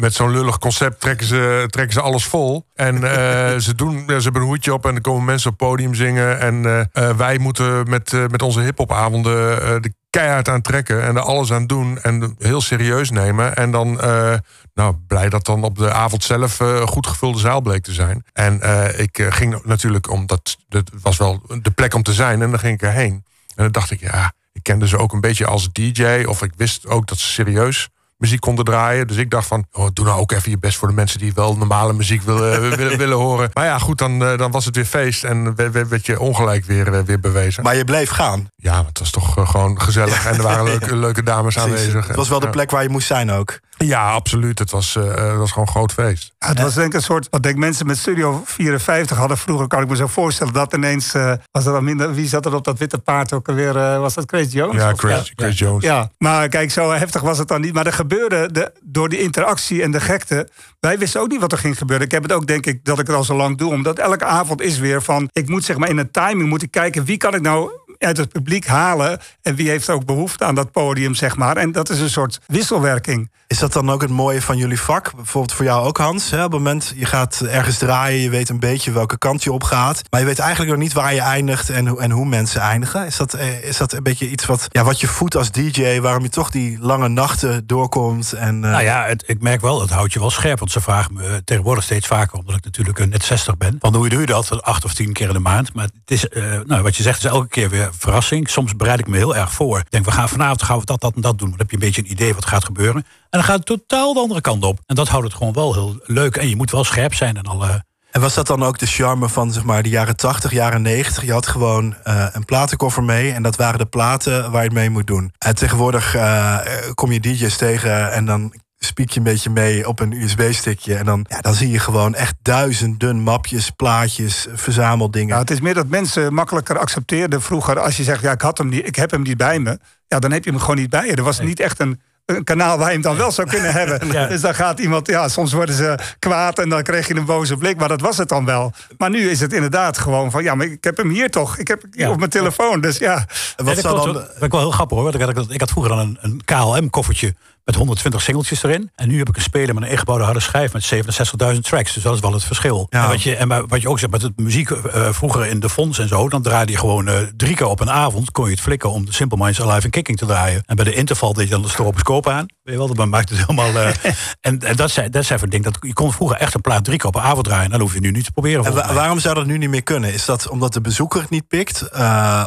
Speaker 2: met zo'n lullig concept trekken ze, trekken ze alles vol. En ze, doen, ze hebben een hoedje op en er komen mensen op podium zingen. En wij moeten met, met onze hip-hopavonden de keihard aan trekken en er alles aan doen en heel serieus nemen. En dan uh, nou, blij dat dan op de avond zelf uh, goed gevulde zaal bleek te zijn. En uh, ik ging natuurlijk, omdat het was wel de plek om te zijn, en dan ging ik erheen. En dan dacht ik, ja, ik kende ze ook een beetje als DJ, of ik wist ook dat ze serieus muziek konden draaien. Dus ik dacht van, oh, doe nou ook even je best voor de mensen die wel normale muziek willen, willen, willen horen. Maar ja, goed, dan, dan was het weer feest en werd, je ongelijk weer, weer bewezen.
Speaker 1: Maar je bleef gaan?
Speaker 2: Ja, het was toch gewoon gezellig en er waren leuke, leuke dames aanwezig.
Speaker 1: Het was wel de plek waar je moest zijn ook.
Speaker 2: Ja, absoluut. Het was, uh, het was gewoon een groot feest.
Speaker 4: Ja, het was denk ik een soort, wat denk mensen met Studio 54 hadden vroeger, kan ik me zo voorstellen, dat ineens, uh, was dan minder, wie zat er op dat witte paard ook alweer, uh, was dat Chris Jones?
Speaker 2: Ja, Chris, Chris Jones.
Speaker 4: Ja, maar kijk, zo heftig was het dan niet. Maar er gebeurde, de, door die interactie en de gekte, wij wisten ook niet wat er ging gebeuren. Ik heb het ook, denk ik, dat ik het al zo lang doe, omdat elke avond is weer van, ik moet zeg maar in een timing moeten kijken, wie kan ik nou uit het publiek halen. En wie heeft ook behoefte aan dat podium, zeg maar. En dat is een soort wisselwerking.
Speaker 1: Is dat dan ook het mooie van jullie vak? Bijvoorbeeld voor jou ook, Hans. Hè? Op het moment, je gaat ergens draaien, je weet een beetje welke kant je op gaat. Maar je weet eigenlijk nog niet waar je eindigt en, en hoe mensen eindigen. Is dat, eh, is dat een beetje iets wat, ja, wat je voedt als DJ, waarom je toch die lange nachten doorkomt? En, uh...
Speaker 3: Nou ja, het, ik merk wel, het houdt je wel scherp. Want ze vragen me tegenwoordig steeds vaker, omdat ik natuurlijk net 60 ben. Van hoe doe je dat? Acht of tien keer in de maand. Maar het is, nou, wat je zegt, is elke keer weer verrassing. Soms bereid ik me heel erg voor. Ik denk, we gaan vanavond gaan we dat, dat en dat doen. Dan heb je een beetje een idee wat gaat gebeuren. En dan gaat het totaal de andere kant op. En dat houdt het gewoon wel heel leuk. En je moet wel scherp zijn en al.
Speaker 1: En was dat dan ook de charme van zeg maar, de jaren 80, jaren 90? Je had gewoon uh, een platenkoffer mee en dat waren de platen waar je het mee moet doen. En tegenwoordig uh, kom je DJ's tegen en dan spiek je een beetje mee op een USB-stickje. En dan, ja, dan zie je gewoon echt duizenden mapjes, plaatjes, verzameldingen.
Speaker 4: Ja, het is meer dat mensen makkelijker accepteerden vroeger. Als je zegt, ja, ik, had hem niet, ik heb hem niet bij me. Ja, dan heb je hem gewoon niet bij je. Er was niet echt een een kanaal waar je hem dan wel zou kunnen hebben.
Speaker 3: Ja.
Speaker 4: Dus dan gaat iemand, ja, soms worden ze kwaad en dan krijg je een boze blik. Maar dat was het dan wel. Maar nu is het inderdaad gewoon van, ja, maar ik heb hem hier toch. Ik heb hem op mijn telefoon. Dus ja,
Speaker 1: En wat
Speaker 3: dat
Speaker 1: zou dan...
Speaker 3: Dat wel heel grappig hoor. Want ik had, ik had vroeger dan een, een KLM-koffertje met 120 singeltjes erin. En nu heb ik een speler met een ingebouwde harde schijf met 67.000 tracks. Dus dat is wel het verschil.
Speaker 1: Ja.
Speaker 3: En, wat je, en wat je ook zegt met het muziek eh, vroeger in de fonds en zo. Dan draaide je gewoon eh, drie keer op een avond. Kon je het flikken om de Simple Minds Alive en Kicking te draaien. En bij de interval deed je dan de stroboscoop aan. Weet je wel, dat maakt het helemaal... eh, en en dat, zijn, dat zijn van dingen. Dat, je kon vroeger echt een plaat drie keer op een avond draaien. En dan hoef je nu niet te proberen.
Speaker 1: En wa- waarom zou dat nu niet meer kunnen? Is dat omdat de bezoeker het niet pikt?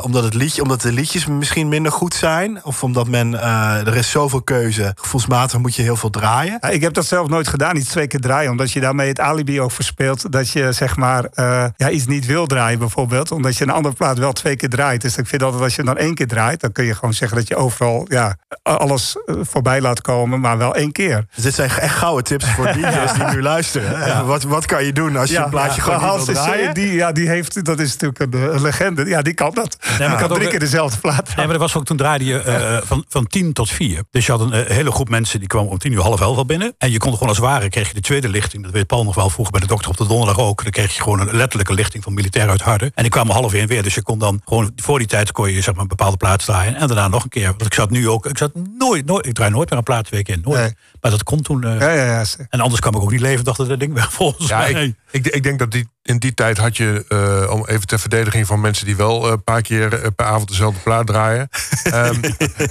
Speaker 1: Omdat, het liedje, omdat de liedjes misschien minder goed zijn? Of omdat men, er is zoveel keuze. Gevoelsmatig moet je heel veel draaien.
Speaker 4: Ik heb dat zelf nooit gedaan, iets twee keer draaien. Omdat je daarmee het alibi ook verspeelt. Dat je zeg maar eh, ja, iets niet wil draaien bijvoorbeeld. Omdat je een andere plaat wel twee keer draait. Dus ik vind altijd als je dan één keer draait... dan kun je gewoon zeggen dat je overal ja, alles eh, voorbij laat komen. Maar wel één keer.
Speaker 1: Dus dit zijn echt gouden tips voor DJ's die nu luisteren. Wat, wat kan je doen als je een plaatje
Speaker 4: ja,
Speaker 1: gewoon
Speaker 4: maar
Speaker 1: niet wil
Speaker 4: is, eh,
Speaker 1: draaien?
Speaker 4: die, ja, die heeft, dat is natuurlijk een, legende. Ja, die kan dat.
Speaker 3: maar ik
Speaker 4: Ja,
Speaker 3: had ook-
Speaker 4: drie keer dezelfde plaat.
Speaker 3: Nee, maar dat was ook toen draaide je van, van tien tot vier. Dus je had een eh, hele groep mensen die kwamen om tien uur half elf al binnen. En je kon gewoon als het ware, kreeg je de tweede lichting. Dat weet Paul nog wel vroeger bij de dokter op de donderdag ook. Dan kreeg je gewoon een letterlijke lichting van militair uit Harden. En die kwamen half één weer. Dus je kon dan gewoon voor die tijd kon je zeg maar een bepaalde plaats draaien. En daarna nog een keer. Want ik zat nu ook, ik zat nooit, nooit, ik draai nooit meer een plaat twee keer. Nooit.
Speaker 4: Nee.
Speaker 3: Maar dat kon toen. eh,
Speaker 4: Ja, ja, ja.
Speaker 3: En anders kwam ik ook niet leven, dacht dat dat ding weg volgens
Speaker 2: Ja,
Speaker 3: mij.
Speaker 2: ik, ik, ik denk dat die, in die tijd had je, eh, om even ter verdediging van mensen die wel eh, een paar keer eh, per avond dezelfde plaat draaien. ehm,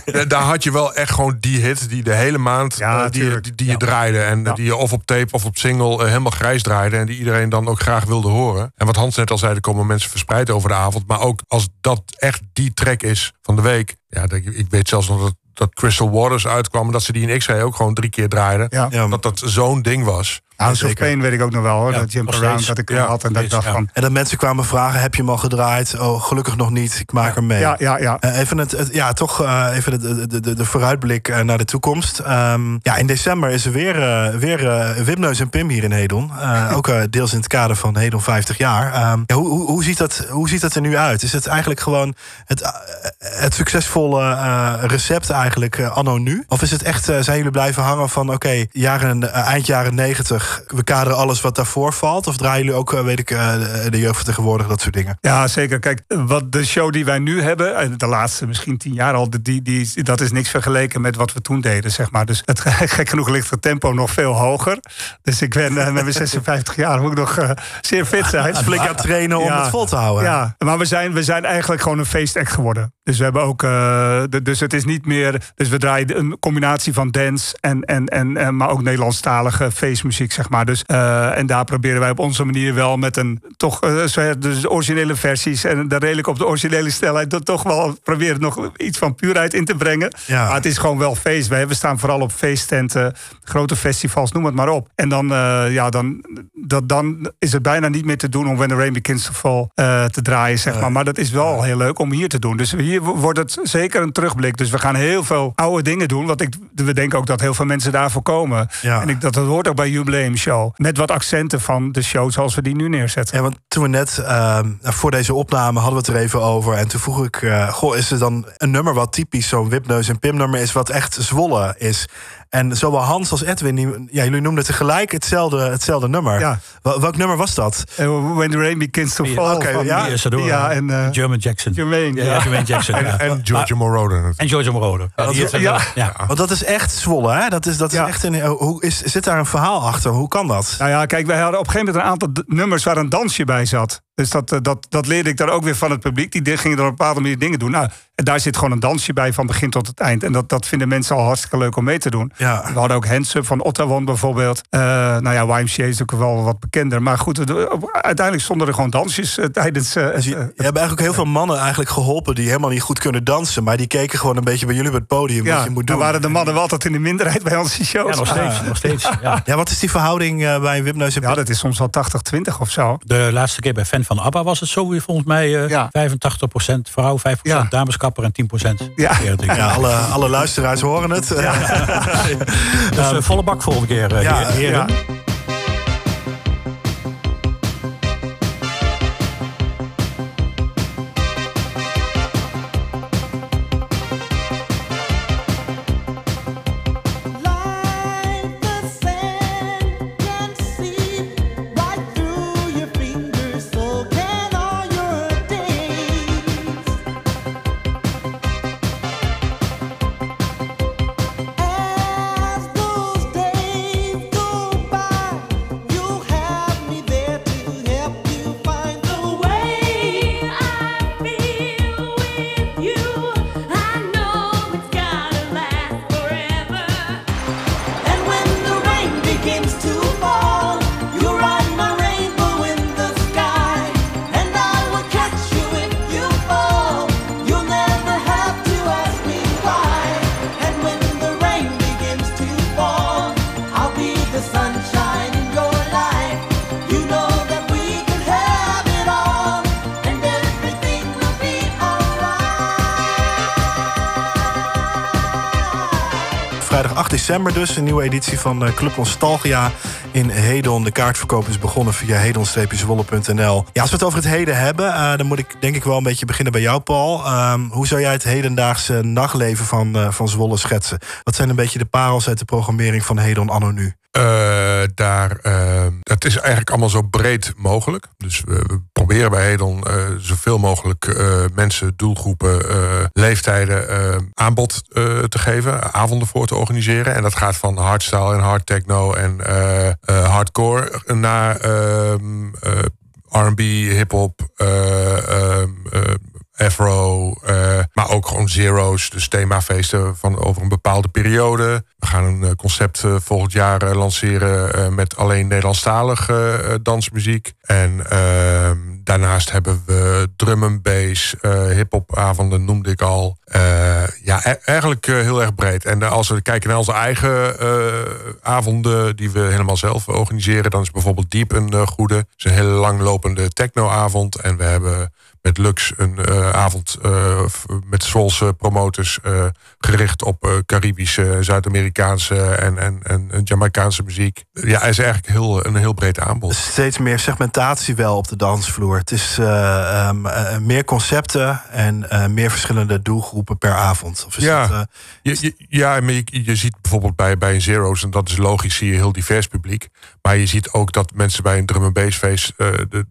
Speaker 2: da- daar had je wel echt gewoon die hit die de hele maand
Speaker 4: Ja,
Speaker 2: eh, die,
Speaker 4: tuurlijk.
Speaker 2: die, die je draaide. En
Speaker 4: Ja.
Speaker 2: die je of op tape of op single eh, helemaal grijs draaide. En die iedereen dan ook graag wilde horen. En wat Hans net al zei, er komen mensen verspreid over de avond. Maar ook als dat echt die track is van de week. Ja, dat- ik weet zelfs nog dat, dat Crystal Waters uitkwam. en Dat ze die in X-Ray ook gewoon drie keer draaiden.
Speaker 4: Ja.
Speaker 1: Ja,
Speaker 2: Dat dat zo'n ding was.
Speaker 4: House of. Pain weet ik ook nog wel hoor.
Speaker 3: Ja,
Speaker 4: dat Around
Speaker 3: steeds.
Speaker 4: dat ik hem
Speaker 2: Ja,
Speaker 4: had. En dat ik dacht
Speaker 3: ja.
Speaker 4: van...
Speaker 1: En dat mensen kwamen vragen, heb je hem al gedraaid? Oh, gelukkig nog niet, ik maak er mee.
Speaker 4: Ja, ja, ja.
Speaker 1: Eh, even het, het- ja, toch eh, even de, de, de, de vooruitblik eh, naar de toekomst. Ehm, ja, in december is er weer, eh, weer Wipneus en Pim hier in Hedon. Eh, ook eh, deels in het kader van Hedon 50 jaar. Ehm, ja, hoe, hoe, hoe, ziet dat, hoe ziet dat er nu uit? Is het eigenlijk gewoon het, het succesvolle eh, recept eigenlijk anno nu? Of is het echt, zijn jullie blijven hangen van oké, jaren, eind jaren 90, we kaderen alles wat daarvoor valt? Of draaien jullie ook, eh, weet ik, eh, de- de jeugdvertegenwoordiger, dat soort dingen?
Speaker 4: Ja, zeker. Kijk, wat de show die wij nu hebben, en de laatste misschien tien jaar al, die, die, dat is niks vergeleken met wat we toen deden, zeg maar. Dus het, gek genoeg ligt het tempo nog veel hoger. Dus ik ben eh, met mijn 56 jaar moet ik nog eh, zeer fit zijn.
Speaker 1: Flink aan het trainen om
Speaker 4: Ja.
Speaker 1: het vol te houden.
Speaker 4: Ja, maar we zijn, we zijn eigenlijk gewoon een feestact geworden. Dus we hebben ook. eh, de- dus het is niet meer. Dus we draaien een combinatie van dance en. en, en, en maar ook Nederlandstalige feestmuziek, zeg maar. Dus, eh, en daar proberen wij op onze manier wel met een. toch. zo- dus de originele versies. en daar redelijk op de originele snelheid. dat toch wel proberen nog iets van puurheid in te brengen.
Speaker 1: Ja.
Speaker 4: Maar het is gewoon wel feest. Wij we staan vooral op feesttenten, grote festivals, noem het maar op. En dan, ja, dan, dat, dan is het bijna niet meer te doen om When the Rain Begins to Fall te draaien, zeg maar. Maar dat is wel heel leuk om hier te doen. Dus hier wordt het zeker een terugblik. Dus we gaan heel veel oude dingen doen. Want ik, we denken ook dat heel veel mensen daarvoor komen.
Speaker 1: Ja.
Speaker 4: En ik, dat, dat hoort ook bij Jubileum Show. Met wat accenten van de show zoals we die nu neerzetten.
Speaker 1: Ja, want toen we net ehm, voor deze opname hadden we het er even over. En toen vroeg ik, eh, goh, is er dan een nummer wat typisch zo'n Wipneus en Pim nummer is, wat echt Zwolle is? En zowel Hans als Edwin, die, ja, jullie noemden tegelijk hetzelfde, hetzelfde nummer.
Speaker 4: Ja.
Speaker 1: Wel- Welk nummer was dat?
Speaker 4: Eh, When the Rain Begins to
Speaker 3: Ja,
Speaker 4: Fall.
Speaker 1: oké,
Speaker 4: van
Speaker 1: ja.
Speaker 3: Die is er door.
Speaker 4: Ja, en eh,
Speaker 3: German Jackson.
Speaker 4: Jermaine.
Speaker 3: Ja, ja,
Speaker 4: ja.
Speaker 3: Jermaine Jackson. ja.
Speaker 2: En Giorgio Moroder.
Speaker 3: En George Moroder. Ja, er-
Speaker 4: ja.
Speaker 3: ja.
Speaker 1: Want dat is echt Zwolle, hè? Dat is, dat is
Speaker 4: Ja.
Speaker 1: echt een, eh, hoe is, zit daar een verhaal achter? Hoe kan dat?
Speaker 4: Nou ja, kijk, wij hadden op een gegeven moment een aantal nummers waar een dansje bij zat. Dus dat, eh, dat, dat leerde ik dan ook weer van het publiek. Die di- gingen er op een bepaalde manier dingen doen. Nou, en daar zit gewoon een dansje bij van begin tot het eind. En dat, dat vinden mensen al hartstikke leuk om mee te doen.
Speaker 1: Ja.
Speaker 4: We hadden ook Hands Up van Ottawa bijvoorbeeld. Eh, nou ja, YMCA is ook wel wat bekender. Maar goed, de- uiteindelijk stonden er gewoon dansjes eh, tijdens... eh,
Speaker 1: Dus je, je hebt eigenlijk ook heel veel mannen eigenlijk geholpen die helemaal niet goed kunnen dansen. Maar die keken gewoon een beetje bij jullie op het podium wat
Speaker 4: ja,
Speaker 1: je moet
Speaker 4: dan
Speaker 1: doen.
Speaker 4: waren de mannen wel altijd in de minderheid bij onze shows.
Speaker 3: Ja, nog steeds. Nog steeds ja.
Speaker 1: Ja, wat is die verhouding bij Wipneus en
Speaker 4: Ja, dat is soms wel 80-20 of zo.
Speaker 3: De laatste keer bij Fan van ABBA was het zo weer volgens mij eh,
Speaker 4: Ja.
Speaker 3: 85% vrouw, 5%
Speaker 4: Ja.
Speaker 3: dameskapper en 10%
Speaker 4: Ja.
Speaker 1: Ja, alle, alle luisteraars horen het.
Speaker 3: Dus eh, volle bak volgende keer, eh,
Speaker 1: Ja,
Speaker 3: heren.
Speaker 1: December dus, een nieuwe editie van Club Nostalgia in Hedon. De kaartverkoop is begonnen via hedon-zwolle.nl. Ja, als we het over het heden hebben, dan moet ik denk ik wel een beetje beginnen bij jou, Paul. Ehm, hoe zou jij het hedendaagse nachtleven van, van Zwolle schetsen? Wat zijn een beetje de parels uit de programmering van Hedon anno nu?
Speaker 2: Uh, daar, uh, het is eigenlijk allemaal zo breed mogelijk. Dus we, proberen bij Hedon uh, zoveel mogelijk mensen, doelgroepen, leeftijden aanbod te geven, avonden voor te organiseren. En dat gaat van hardstyle en hard techno en hardcore naar ehm, R&B, hip-hop, ehm, Afro, uh, maar ook gewoon zero's, dus themafeesten van over een bepaalde periode. We gaan een eh, concept uh, volgend jaar lanceren met alleen Nederlandstalige dansmuziek. En ehm, daarnaast hebben we drum en bass, hip-hop avonden noemde ik al. ja, e-, eigenlijk heel erg breed. En als we kijken naar onze eigen avonden die we helemaal zelf organiseren, dan is bijvoorbeeld Diep een goede. Het is een hele langlopende technoavond. En we hebben met Lux een avond met Zwolse promoters gericht op Caribische, Zuid-Amerikaanse en, en, Jamaicaanse muziek. Ja, is eigenlijk heel, een heel breed aanbod.
Speaker 1: Steeds meer segmentatie wel op de dansvloer. Het is um, meer concepten en meer verschillende doelgroepen per avond.
Speaker 2: Of is ja, dat, je, je, ja, maar je, je ziet bijvoorbeeld bij, bij een Zero's, en dat is logisch, zie je heel divers publiek. Maar je ziet ook dat mensen bij een drum and bass feest de,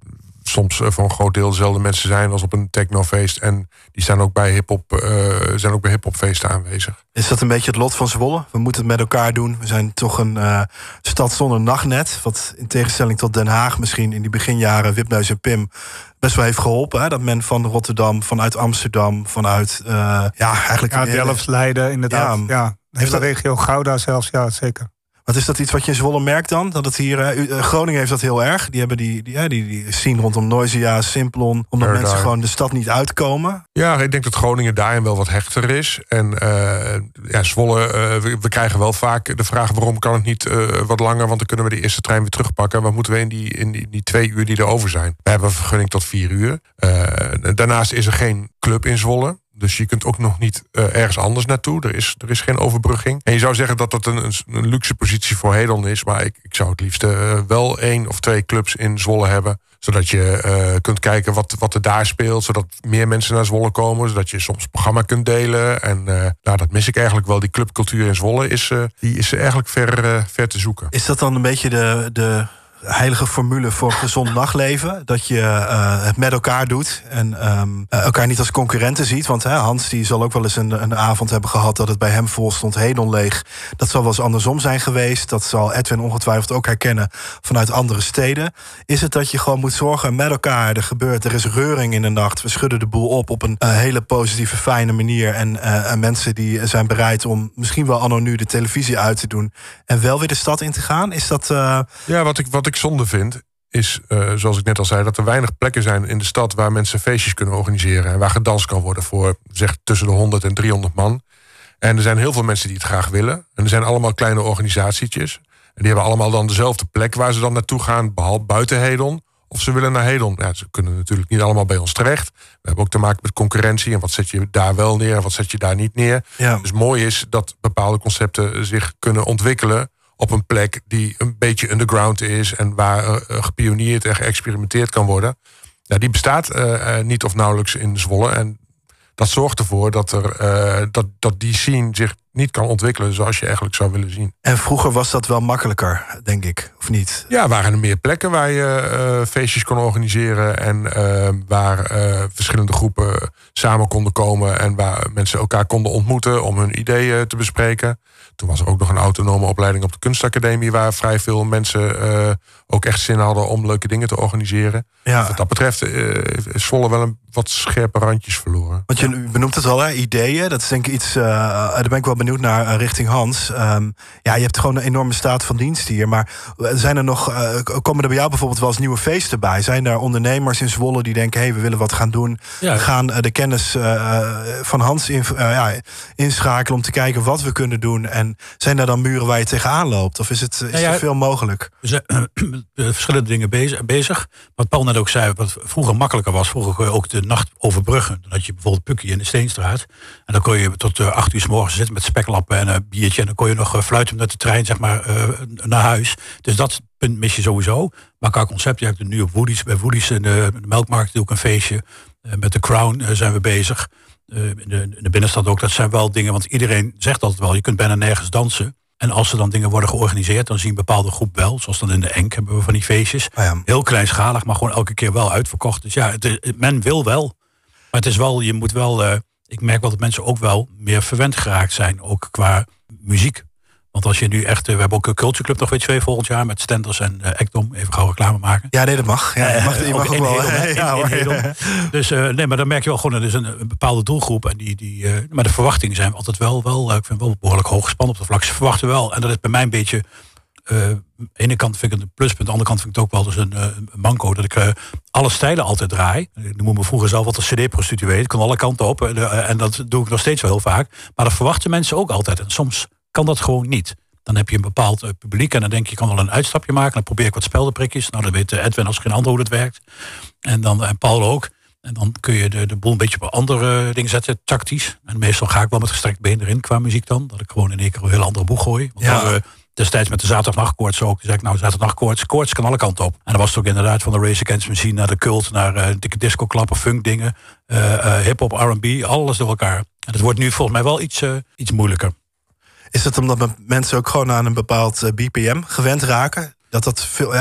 Speaker 2: soms uh, voor een groot deel dezelfde mensen zijn als op een technofeest. En die staan ook bij hip-hop, uh, zijn ook bij hip-hopfeesten aanwezig.
Speaker 1: Is dat een beetje het lot van Zwolle? We moeten het met elkaar doen. We zijn toch een uh, stad zonder nachtnet. Wat in tegenstelling tot Den Haag misschien in die beginjaren Wipneus en Pim best wel heeft geholpen. Hè? Dat men van Rotterdam, vanuit Amsterdam, vanuit ja, eigenlijk.
Speaker 4: Ja, Delft, Leiden, inderdaad. Ja, ja. Heeft de regio Gouda zelfs, ja, zeker.
Speaker 1: Wat is dat iets wat je in Zwolle merkt dan? Dat het hier, uh, Groningen heeft dat heel erg. Die hebben die, die, die, die scene rondom Noisia, Simplon. Omdat mensen gewoon de stad niet uitkomen.
Speaker 2: Ja, ik denk dat Groningen daarin wel wat hechter is. En uh, ja, Zwolle, uh, we, krijgen wel vaak de vraag... waarom kan het niet wat langer? Want dan kunnen we de eerste trein weer terugpakken. Wat moeten we in die, in die, die twee uur die er over zijn? We hebben een vergunning tot vier uur. daarnaast is er geen club in Zwolle. Dus je kunt ook nog niet uh, ergens anders naartoe. Er is, er is geen overbrugging. En je zou zeggen dat dat een, een, luxe positie voor Hedon is. Maar ik, ik zou het liefst uh, wel één of twee clubs in Zwolle hebben. Zodat je uh, kunt kijken wat, wat er daar speelt. Zodat meer mensen naar Zwolle komen. Zodat je soms programma kunt delen. En nou, dat mis ik eigenlijk wel. Die clubcultuur in Zwolle is, die is eigenlijk ver, ver te zoeken.
Speaker 1: Is dat dan een beetje de, de heilige formule voor gezond nachtleven. Dat je uh, het met elkaar doet en um, elkaar niet als concurrenten ziet. Want hè, Hans die zal ook wel eens een, een avond hebben gehad dat het bij hem vol stond, Hedon leeg. Dat zal wel eens andersom zijn geweest. Dat zal Edwin ongetwijfeld ook herkennen vanuit andere steden. Is het dat je gewoon moet zorgen met elkaar. Er gebeurt, er is reuring in de nacht. We schudden de boel op op een uh, hele positieve, fijne manier. En mensen die zijn bereid om misschien wel anno nu de televisie uit te doen. En wel weer de stad in te gaan. Is dat.
Speaker 2: Ja, wat ik, wat ik ik zonde vind, is, uh, zoals ik net al zei, dat er weinig plekken zijn in de stad waar mensen feestjes kunnen organiseren. En waar gedanst kan worden voor zeg tussen de 100 en 300 man. En er zijn heel veel mensen die het graag willen. En er zijn allemaal kleine organisatietjes. En die hebben allemaal dan dezelfde plek waar ze dan naartoe gaan, behalve buiten Hedon. Of ze willen naar Hedon. Ja, ze kunnen natuurlijk niet allemaal bij ons terecht. We hebben ook te maken met concurrentie. En wat zet je daar wel neer en wat zet je daar niet neer. Ja. Dus mooi is dat bepaalde concepten zich kunnen ontwikkelen op een plek die een beetje underground is en waar uh, gepioneerd en geëxperimenteerd kan worden. Ja, die bestaat uh, niet of nauwelijks in Zwolle. En dat zorgt ervoor dat, er, dat, dat die scene zich niet kan ontwikkelen zoals je eigenlijk zou willen zien.
Speaker 1: En vroeger was dat wel makkelijker, denk ik, of niet?
Speaker 2: Ja, waren er meer plekken waar je feestjes kon organiseren en waar verschillende groepen samen konden komen en waar mensen elkaar konden ontmoeten om hun ideeën te bespreken. Toen was er ook nog een autonome opleiding op de kunstacademie... waar vrij veel mensen uh, ook echt zin hadden om leuke dingen te organiseren. Ja. Wat dat betreft uh, is Zwolle wel een wat scherpe randjes verloren.
Speaker 1: Want je benoemt het al, hè? ideeën. Dat is denk ik iets, uh, daar ben ik wel benieuwd naar richting Hans. Um, ja, je hebt gewoon een enorme staat van dienst hier. Maar zijn er nog, komen er bij jou bijvoorbeeld wel eens nieuwe feesten bij? Zijn er ondernemers in Zwolle die denken... hé, hey, we willen wat gaan doen. Ja. We gaan de kennis van Hans in, ja, inschakelen om te kijken wat we kunnen doen... En zijn daar dan muren waar je tegenaan loopt? Of is, het, is nou er veel mogelijk?
Speaker 3: We zijn verschillende dingen bezig, bezig. Wat Paul net ook zei, wat vroeger makkelijker was. Vroeger kon je ook de nacht overbruggen. Dan had je bijvoorbeeld Pukkie in de Steenstraat. En dan kon je tot uh, acht uur s morgens zitten met speklappen en een biertje. En dan kon je nog fluiten met de trein, zeg maar, naar huis. Dus dat punt mis je sowieso. Maar qua concept, je hebt nu op Woody's, bij Woody's in de, de Melkmarkt doe ik een feestje. met de Crown zijn we bezig. In, de, in de binnenstad ook. Dat zijn wel dingen, want iedereen zegt altijd wel, je kunt bijna nergens dansen. En als er dan dingen worden georganiseerd, dan zien een bepaalde groep wel. Zoals dan in de Enk hebben we van die feestjes. Oh Heel kleinschalig, maar gewoon elke keer wel uitverkocht. Dus ja, het, men wil wel. Maar het is wel, je moet wel. Uh, ik merk wel dat mensen ook wel meer verwend geraakt zijn. Ook qua muziek. Want als je nu echt, eh, we hebben ook een Culture Club nog weer twee volgend jaar met Stenders en uh, Ekdom. Even gauw reclame maken.
Speaker 1: Ja, nee, dat mag. Ja, je mag, je mag ook, wel.
Speaker 3: ja, dus uh, nee, maar dan merk je wel gewoon, er is een, een bepaalde doelgroep. En die, die, uh, maar de verwachtingen zijn altijd wel, wel ik vind wel behoorlijk hoog gespannen op de vlak. Ze verwachten wel. En dat is bij mij een beetje, aan de ene kant vind ik het een pluspunt. Aan de andere kant vind ik het ook wel dus een, een manco. Dat ik alle stijlen altijd draai. Ik noem me vroeger zelf wat een cd-prostituee. Ik kan alle kanten op. en dat doe ik nog steeds wel heel vaak. Maar dat verwachten mensen ook altijd. En soms kan dat gewoon niet. Dan heb je een bepaald uh, publiek en dan denk je, ik kan wel een uitstapje maken. Dan probeer ik wat speldenprikjes. Nou, dan weet Edwin als geen ander hoe dat werkt. En dan en Paul ook. En dan kun je de, de boel een beetje op andere dingen zetten, tactisch. En meestal ga ik wel met gestrekt been erin qua muziek dan. Dat ik gewoon in één keer een heel andere boeg gooi. Want ja. dan, destijds met de zaterdagnachtkoorts ook. zei ik, nou, zaterdagnachtkoorts, koorts kan alle kanten op. En dan was het ook inderdaad van de Race Against Machine naar de cult, naar uh, dikke disco-klappen, funk dingen, uh, uh, hip-hop, R&B, alles door elkaar. En het wordt nu volgens mij wel iets, iets moeilijker.
Speaker 1: Is het omdat mensen ook gewoon aan een bepaald eh, BPM gewend raken? Dat dat veel.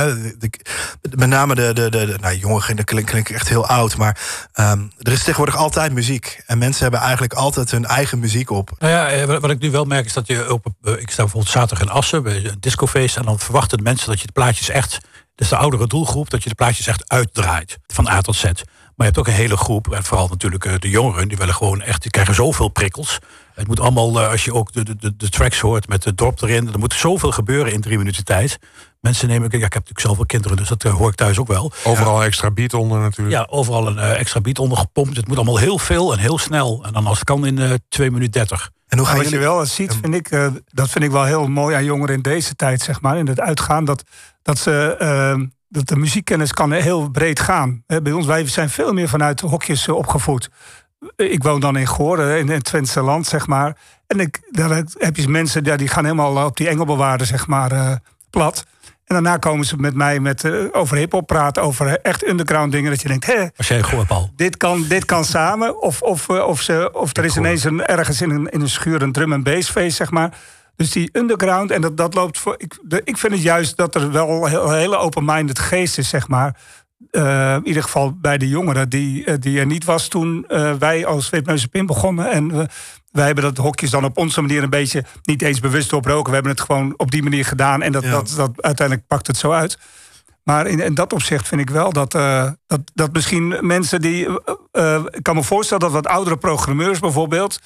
Speaker 1: Met name de, de, de, nou, jongeren, dat klinkt, echt heel oud. Maar um, er is tegenwoordig altijd muziek. En mensen hebben eigenlijk altijd hun eigen muziek op.
Speaker 3: Nou ja, eh, wat ik nu wel merk is dat je op. Eh, ik sta bijvoorbeeld zaterdag in Assen bij een discofeest. En dan verwachten mensen dat je de plaatjes echt. Dus de oudere doelgroep, dat je de plaatjes echt uitdraait. Van A tot Z. Maar je hebt ook een hele groep, en vooral natuurlijk de jongeren, die willen gewoon echt, die krijgen zoveel prikkels. Het moet allemaal, eh, als je ook de, de, de tracks hoort met de drop erin, er moet zoveel gebeuren in drie minuten tijd. Mensen nemen, ja, ik heb natuurlijk zelf wel kinderen, dus dat eh, hoor ik thuis ook wel.
Speaker 2: Overal extra beat onder natuurlijk.
Speaker 3: Ja, overal een uh, extra beat onder gepompt. Het moet allemaal heel veel en heel snel. En dan als het kan in uh, 2 minuten 30.
Speaker 4: En hoe ga je, je wel ziet, vind ik, uh, dat vind ik wel heel mooi aan jongeren in deze tijd, zeg maar, in het uitgaan, dat, dat ze dat de muziekkennis kan heel breed gaan. Bij ons, wij zijn veel meer vanuit hokjes opgevoed ik woon dan in Goor, in het Twentse land, zeg maar. En ik, daar heb je mensen ja, die gaan helemaal op die engelbewaarden, zeg maar, uh, plat. En daarna komen ze met mij met, uh, over hip-hop praten, over echt underground dingen. Dat je denkt, hé,
Speaker 3: Als jij Paul.
Speaker 4: Dit kan, dit kan samen. Of, of, of, ze, of er is ineens een, ergens in een, in een schuur een drum en bass feest, zeg maar. Dus die underground, en dat, dat loopt voor. Ik, de, ik vind het juist dat er wel een hele open-minded geest is, zeg maar. Uh, in ieder geval bij de jongeren die, uh, die er niet was toen uh, wij als Witmeuze Pin begonnen. En wij hebben dat hokjes dan op onze manier een beetje niet eens bewust oproken. We hebben het gewoon op die manier gedaan en dat, ja. dat, dat, uiteindelijk pakt het zo uit. Maar in, in dat opzicht vind ik wel dat, dat, dat misschien mensen die. ik kan me voorstellen dat wat oudere programmeurs bijvoorbeeld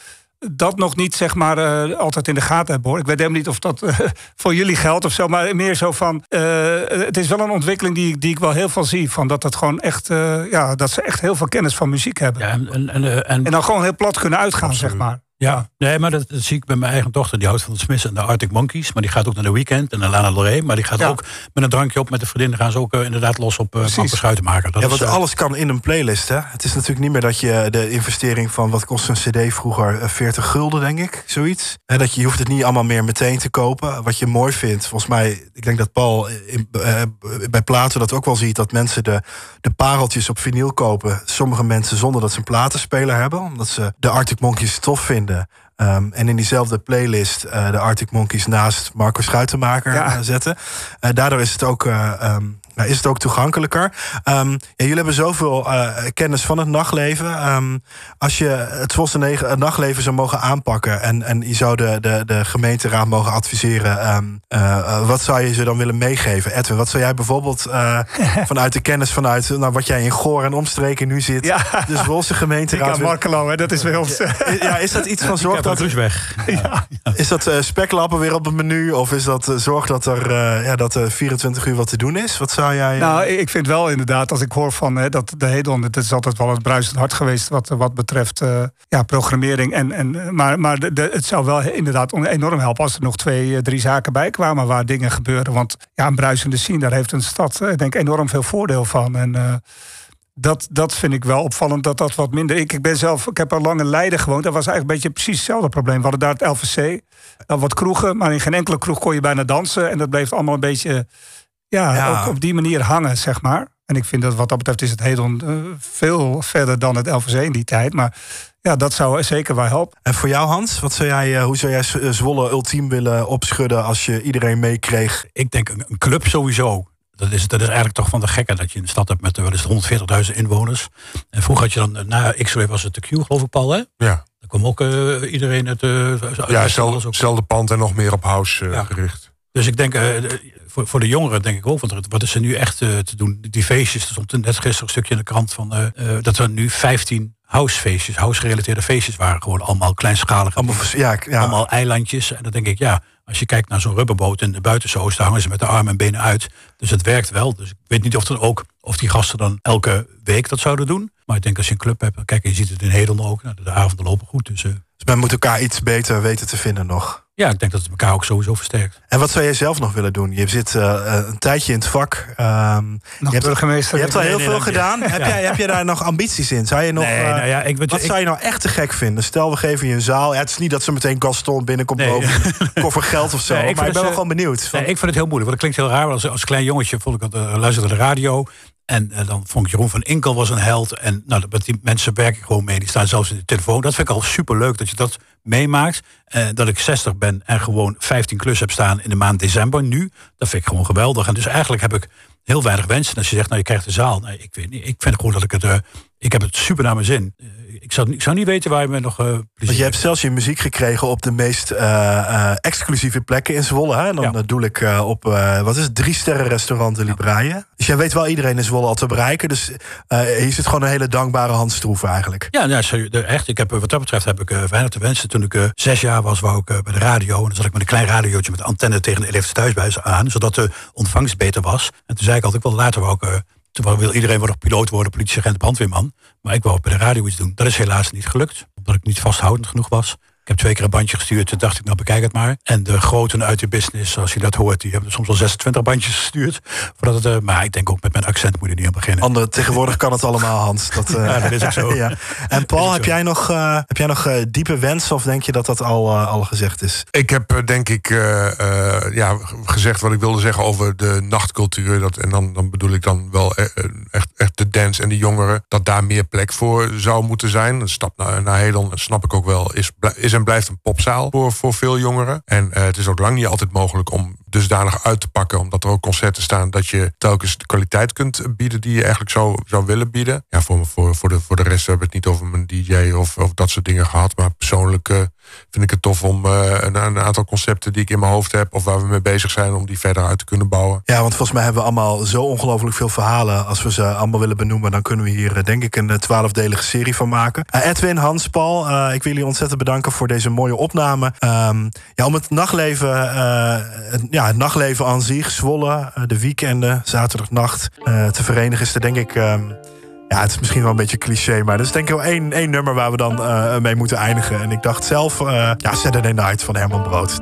Speaker 4: dat nog niet zeg maar uh, altijd in de gaten hebben hoor. Ik weet helemaal niet of dat uh, voor jullie geldt of zo, maar meer zo van. Uh, het is wel een ontwikkeling die, die ik wel heel veel zie. Van dat het gewoon echt, ja, dat ze echt heel veel kennis van muziek hebben. Ja, en, en, en, en, dan gewoon heel plat kunnen uitgaan, absoluut. zeg maar.
Speaker 3: Ja, nee, maar dat, zie ik bij mijn eigen dochter. Die houdt van de Smiths en de Arctic Monkeys. Maar die gaat ook naar de weekend en naar Lana Del Rey. Maar die gaat ook met een drankje op met de vriendinnen. Gaan ze ook uh, inderdaad los op uh, beschuiten maken.
Speaker 1: Dat ja, want is, uh, alles kan in een playlist. Hè? Het is natuurlijk niet meer dat je de investering van wat kost een CD vroeger 40 gulden, denk ik. Zoiets. En dat je, je hoeft het niet allemaal meer meteen te kopen. Wat je mooi vindt, volgens mij, ik denk dat Paul in, bij Platen dat ook wel ziet. Dat mensen de, de pareltjes op vinyl kopen. Sommige mensen zonder dat ze een platenspeler hebben. Omdat ze de Arctic Monkeys tof vinden. Um, en in diezelfde playlist uh, de Arctic Monkeys naast Marco Schuitenmaker ja. uh, zetten. Uh, daardoor is het ook um, nou, is het ook toegankelijker. Um, ja, jullie hebben zoveel uh, kennis van het nachtleven. Um, als je het het nachtleven zou mogen aanpakken... en, en je zou de, de, de gemeenteraad mogen adviseren... Um, uh, wat zou je ze dan willen meegeven? Edwin, wat zou jij bijvoorbeeld uh, vanuit de kennis... vanuit nou, wat jij in Goor en omstreken nu zit... Ja. dus Vosse gemeenteraad...
Speaker 4: Ja, Markelo, hè, dat is ons.
Speaker 1: Ja, is dat iets van zorg dat...
Speaker 3: Dus weg.
Speaker 1: Ja. Is dat speklappen weer op het menu? Of is dat zorg dat er ja, dat, 24 uur wat te doen is? Wat zou
Speaker 4: eh, nou, ik vind wel inderdaad, als ik hoor van dat de Hedon, het is altijd wel het bruisend hart geweest wat, wat betreft uh, ja, programmering. En, en, maar maar het zou wel inderdaad enorm helpen als er nog twee, eh, drie zaken bij kwamen waar dingen gebeuren. Want ja, een bruisende scene, daar heeft een stad, ik denk, enorm veel voordeel van. En, Dat, dat vind ik wel opvallend dat dat wat minder. Ik, ik ben zelf, ik heb al lang in Leiden gewoond. Dat was eigenlijk een beetje precies hetzelfde probleem. We hadden daar het LVC, wat kroegen, maar in geen enkele kroeg kon je bijna dansen. En dat bleef allemaal een beetje, ja,
Speaker 1: Ja.
Speaker 4: Ook op die manier hangen, zeg maar. En ik vind dat wat dat betreft is het Hedon eh, veel verder dan het LVC in die tijd. Maar ja, dat zou zeker wel helpen.
Speaker 1: En voor jou, Hans, wat zou jij, eh, hoe zou jij eh, Zwolle ultiem willen opschudden als je iedereen meekreeg?
Speaker 3: Ik denk een, een club sowieso. Dat is, dat is eigenlijk toch van de gekke dat je een stad hebt met is het, 140.000 inwoners. En vroeger had je dan, na X-Ray was het de Q geloof ik Paul hè?
Speaker 2: Ja,
Speaker 3: Dan kwam ook iedereen het... uit
Speaker 2: ja
Speaker 3: Westerlo
Speaker 2: hetzelfde, pand en nog meer op house
Speaker 3: Ja.
Speaker 2: gericht.
Speaker 3: Dus ik denk, de- voor, voor de jongeren denk ik ook, want wat is er nu echt eh, te doen? Die feestjes, er stond net gisteren een stukje in de krant van eh, eh, dat er nu 15 housefeestjes, house-gerelateerde feestjes waren. Gewoon allemaal kleinschalige,
Speaker 1: Allemaal, ja, ja.
Speaker 3: allemaal eilandjes. En dan denk ik, ja, als je kijkt naar zo'n rubberboot in de buitenzoost, daar hangen ze met de armen en benen uit. Dus het werkt wel. Dus ik weet niet of, dan ook, of die gasten dan elke week dat zouden doen. Maar ik denk als je een club hebt, kijk, je ziet het in Hedel ook. Nou, de avonden lopen goed. Dus eh,
Speaker 1: Dus men moet elkaar iets beter weten te vinden nog.
Speaker 3: Ja, ik denk dat het elkaar ook sowieso versterkt.
Speaker 1: En wat zou jij zelf nog willen doen? Je zit eh, eh, een tijdje in het vak. ehm,
Speaker 4: Nog
Speaker 1: je, hebt,
Speaker 4: burgemeester.
Speaker 1: je hebt al heel veel gedaan. Heb, jij, heb je daar nog ambities in? Zou je nog,
Speaker 3: nee,
Speaker 1: eh,
Speaker 3: nou ja, ik weet
Speaker 1: wat zou je nou echt te gek vinden? Stel, we geven je een zaal. Ja, het is niet dat ze meteen Gaston binnenkomt
Speaker 3: Nee.
Speaker 1: boven een koffer geld of zo.
Speaker 3: Nee, ik
Speaker 1: maar ik ben wel gewoon benieuwd. Van,
Speaker 3: Nee, ik vind het heel moeilijk, want het klinkt heel raar. want Als, als klein jongetje vond ik dat, luisterde de radio. En eh, dan vond ik Jeroen van Inkel was een held. En nou, met die mensen werk ik gewoon mee. Die staan zelfs in de telefoon. Dat vind ik al superleuk dat je dat meemaakt. Eh, dat ik 60 ben en gewoon 15 klus heb staan in de maand december nu. Dat vind ik gewoon geweldig. En dus eigenlijk heb ik heel weinig wensen. En als je zegt, nou je krijgt de zaal. Nee, ik weet niet. Ik vind gewoon dat ik het... eh, ik heb het super naar mijn zin. Ik, zou, ik zou niet weten waar je me nog plezier
Speaker 1: Want je hebt zelfs je muziek gekregen op de meest eh, eh, exclusieve plekken in Zwolle. Hè? En dan
Speaker 3: Ja.
Speaker 1: doe ik op, wat is het, drie sterren restaurant de Libraïe. Dus jij weet wel iedereen in Zwolle al te bereiken. Dus hier zit gewoon een hele dankbare Hans Stroeven eigenlijk.
Speaker 3: Ja, nou, echt. Ik heb, wat dat betreft heb ik weinig te wensen. Toen ik zes jaar was, wou ik bij de radio. En dan zat ik met een klein radiootje met antenne tegen de elektriciteitsbuis aan. Zodat de ontvangst beter was. En toen zei ik altijd wel later wou ik... eh, wou- wil iedereen nog piloot worden, politieagent, brandweerman. Maar ik wou bij de radio iets doen. Dat is helaas niet gelukt. Omdat ik niet vasthoudend genoeg was. Ik heb twee keer een bandje gestuurd. Toen dacht ik, nou bekijk het maar. En de groten uit de business, zoals je dat hoort... die hebben soms al 26 bandjes gestuurd. Voordat het, eh, maar ik denk ook met mijn accent moet je niet aan beginnen.
Speaker 1: Andere, tegenwoordig kan het allemaal, Hans. Dat, eh,
Speaker 3: Ja, dat is ook zo.
Speaker 1: ja. En Paul,
Speaker 3: ook
Speaker 1: heb
Speaker 3: zo.
Speaker 1: jij nog, eh, heb jij nog eh, diepe wensen of denk je dat dat al, eh, al gezegd is?
Speaker 2: Ik heb eh, denk ik eh, eh, ja, gezegd wat ik wilde zeggen over de nachtcultuur. Dat, en dan, dan bedoel ik dan wel eh, eh, echt, echt de dance en de jongeren. Dat daar meer plek voor zou moeten zijn. Een stap naar, naar Hedon, dat snap ik ook wel, is, blij- is en blijft een popzaal voor, voor veel jongeren. En eh, het is ook lang niet altijd mogelijk om dusdanig uit te pakken. Omdat er ook concerten staan dat je telkens de kwaliteit kunt bieden die je eigenlijk zou, zou willen bieden. Ja, voor, voor, voor, de, voor de rest hebben we het niet over mijn DJ of, of dat soort dingen gehad. Maar persoonlijk eh, vind ik het tof om eh, een, een aantal concepten die ik in mijn hoofd heb of waar we mee bezig zijn, om die verder uit te kunnen bouwen.
Speaker 1: Ja, want volgens mij hebben we allemaal zo ongelooflijk veel verhalen. Als we ze allemaal willen benoemen, dan kunnen we hier eh, denk ik een eh, twaalfdelige serie van maken. Edwin, Hans, Paul, ik wil jullie ontzettend bedanken voor deze mooie opname. Ehm, ja, om het nachtleven, ja, het nachtleven aan zich, Zwolle, eh, de weekenden, zaterdagnacht te verenigen, is er denk ik. Ja, het is misschien wel een beetje cliché, maar dat is denk ik wel één, één nummer waar we dan eh, mee moeten eindigen. En ik dacht zelf, eh ja, Saturday Night van Herman Brood.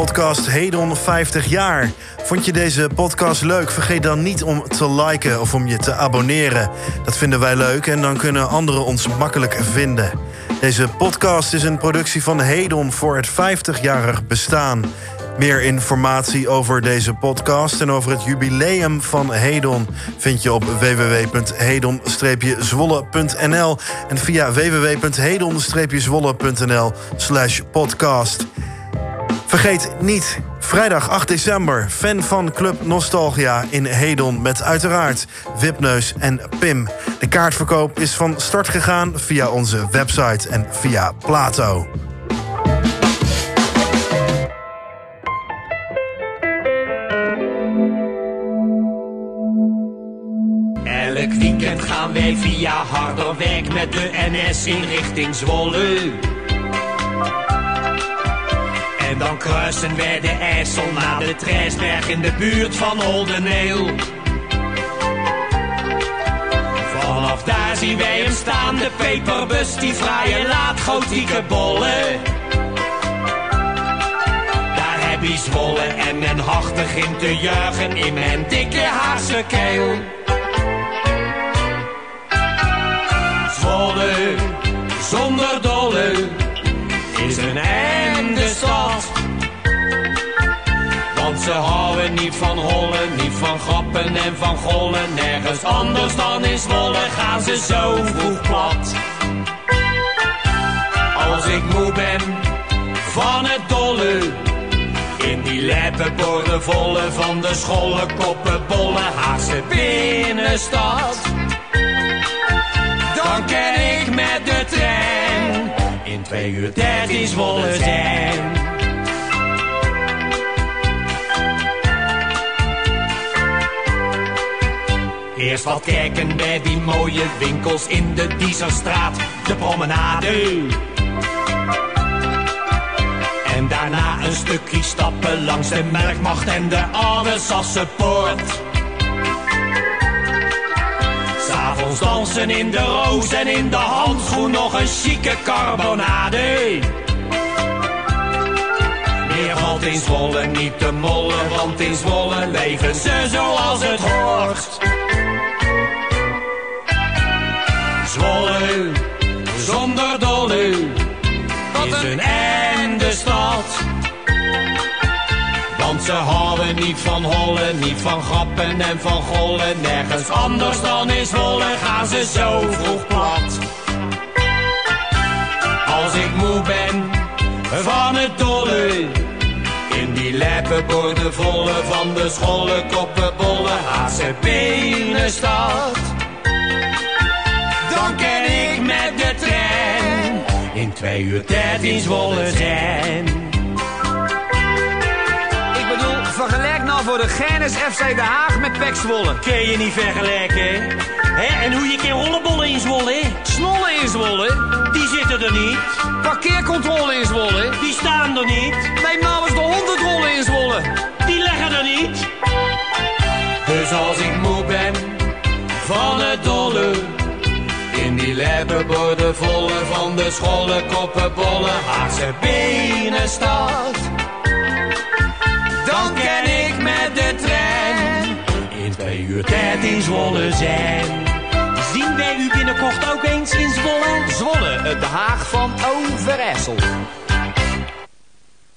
Speaker 1: Podcast Hedon 50 jaar. Vond je deze podcast leuk? Vergeet dan niet om te liken of om je te abonneren. Dat vinden wij leuk en dan kunnen anderen ons makkelijk vinden. Deze podcast is een productie van Hedon voor het 50-jarig bestaan. Meer informatie over deze podcast en over het jubileum van Hedon vind je op www.hedon-zwolle.nl en via www.hedon-zwolle.nl slash podcast. Vergeet niet, vrijdag 8 december, fan van Club Nostalgia in Hedon... met uiteraard Wipneus en Pim. De kaartverkoop is van start gegaan via onze website en via Plato.
Speaker 5: Elk weekend gaan wij via Harderwijk met de NS in richting Zwolle. En dan kruisen wij de IJssel naar de Trijsberg in de buurt van Oldeneel. Vanaf daar zien wij hem staan, de peperbus, die fraaie laatgotieke bollen. Daar heb je Zwolle en men hachtig in te juichen in mijn dikke Haagse keel. Zwolle, zonder dolle, is een einde Want ze houden niet van hollen, niet van grappen en van gollen. Nergens anders dan in Zwolle gaan ze zo vroeg plat. Als ik moe ben van het dolle, in die lijpe volle van de scholle koppenbolle Haagse binnenstad dan kan ik met de trein in twee uur tijd in Zwolle zijn. Eerst wat kijken bij die mooie winkels in de Dieserstraat, de promenade. En daarna een stukje stappen langs de Melkmacht en de Oude Sassenpoort. Dansen in de roos en in de handschoen nog een chique carbonade. Meer valt in Zwolle niet te mollen, want in Zwolle leven ze zoals het hoort. Zwolle, zonder dolle, is een einde stad. Want ze niet van hollen, niet van grappen en van gollen. Nergens anders dan in Zwolle gaan ze zo vroeg plat. Als ik moe ben van het dolle, in die lijpe volle van de scholle koppenbolle Haagse binnenstad. Dan kan ik met de trein in twee uur in Zwolle zijn.
Speaker 6: Nou voor de Genis FC Den Haag met Pek Zwolle.
Speaker 5: Kun je niet vergelijken. Hè? En hoe je kan rollenbollen in Zwolle,
Speaker 6: Snollen in Zwolle,
Speaker 5: die zitten er niet.
Speaker 6: parkeercontrole in Zwolle.
Speaker 5: Die staan er niet.
Speaker 6: Neem nou eens de honderdrollen in Zwolle.
Speaker 5: Die leggen er niet. Dus als ik moe ben van het dolle, in die lijpe volle van de scholle koppenbolle Haagse binnenstad, dan twee uur tijd in Zwolle zijn. Zien wij u binnenkort ook eens in Zwolle?
Speaker 6: Zwolle, het De Haag van Overijssel.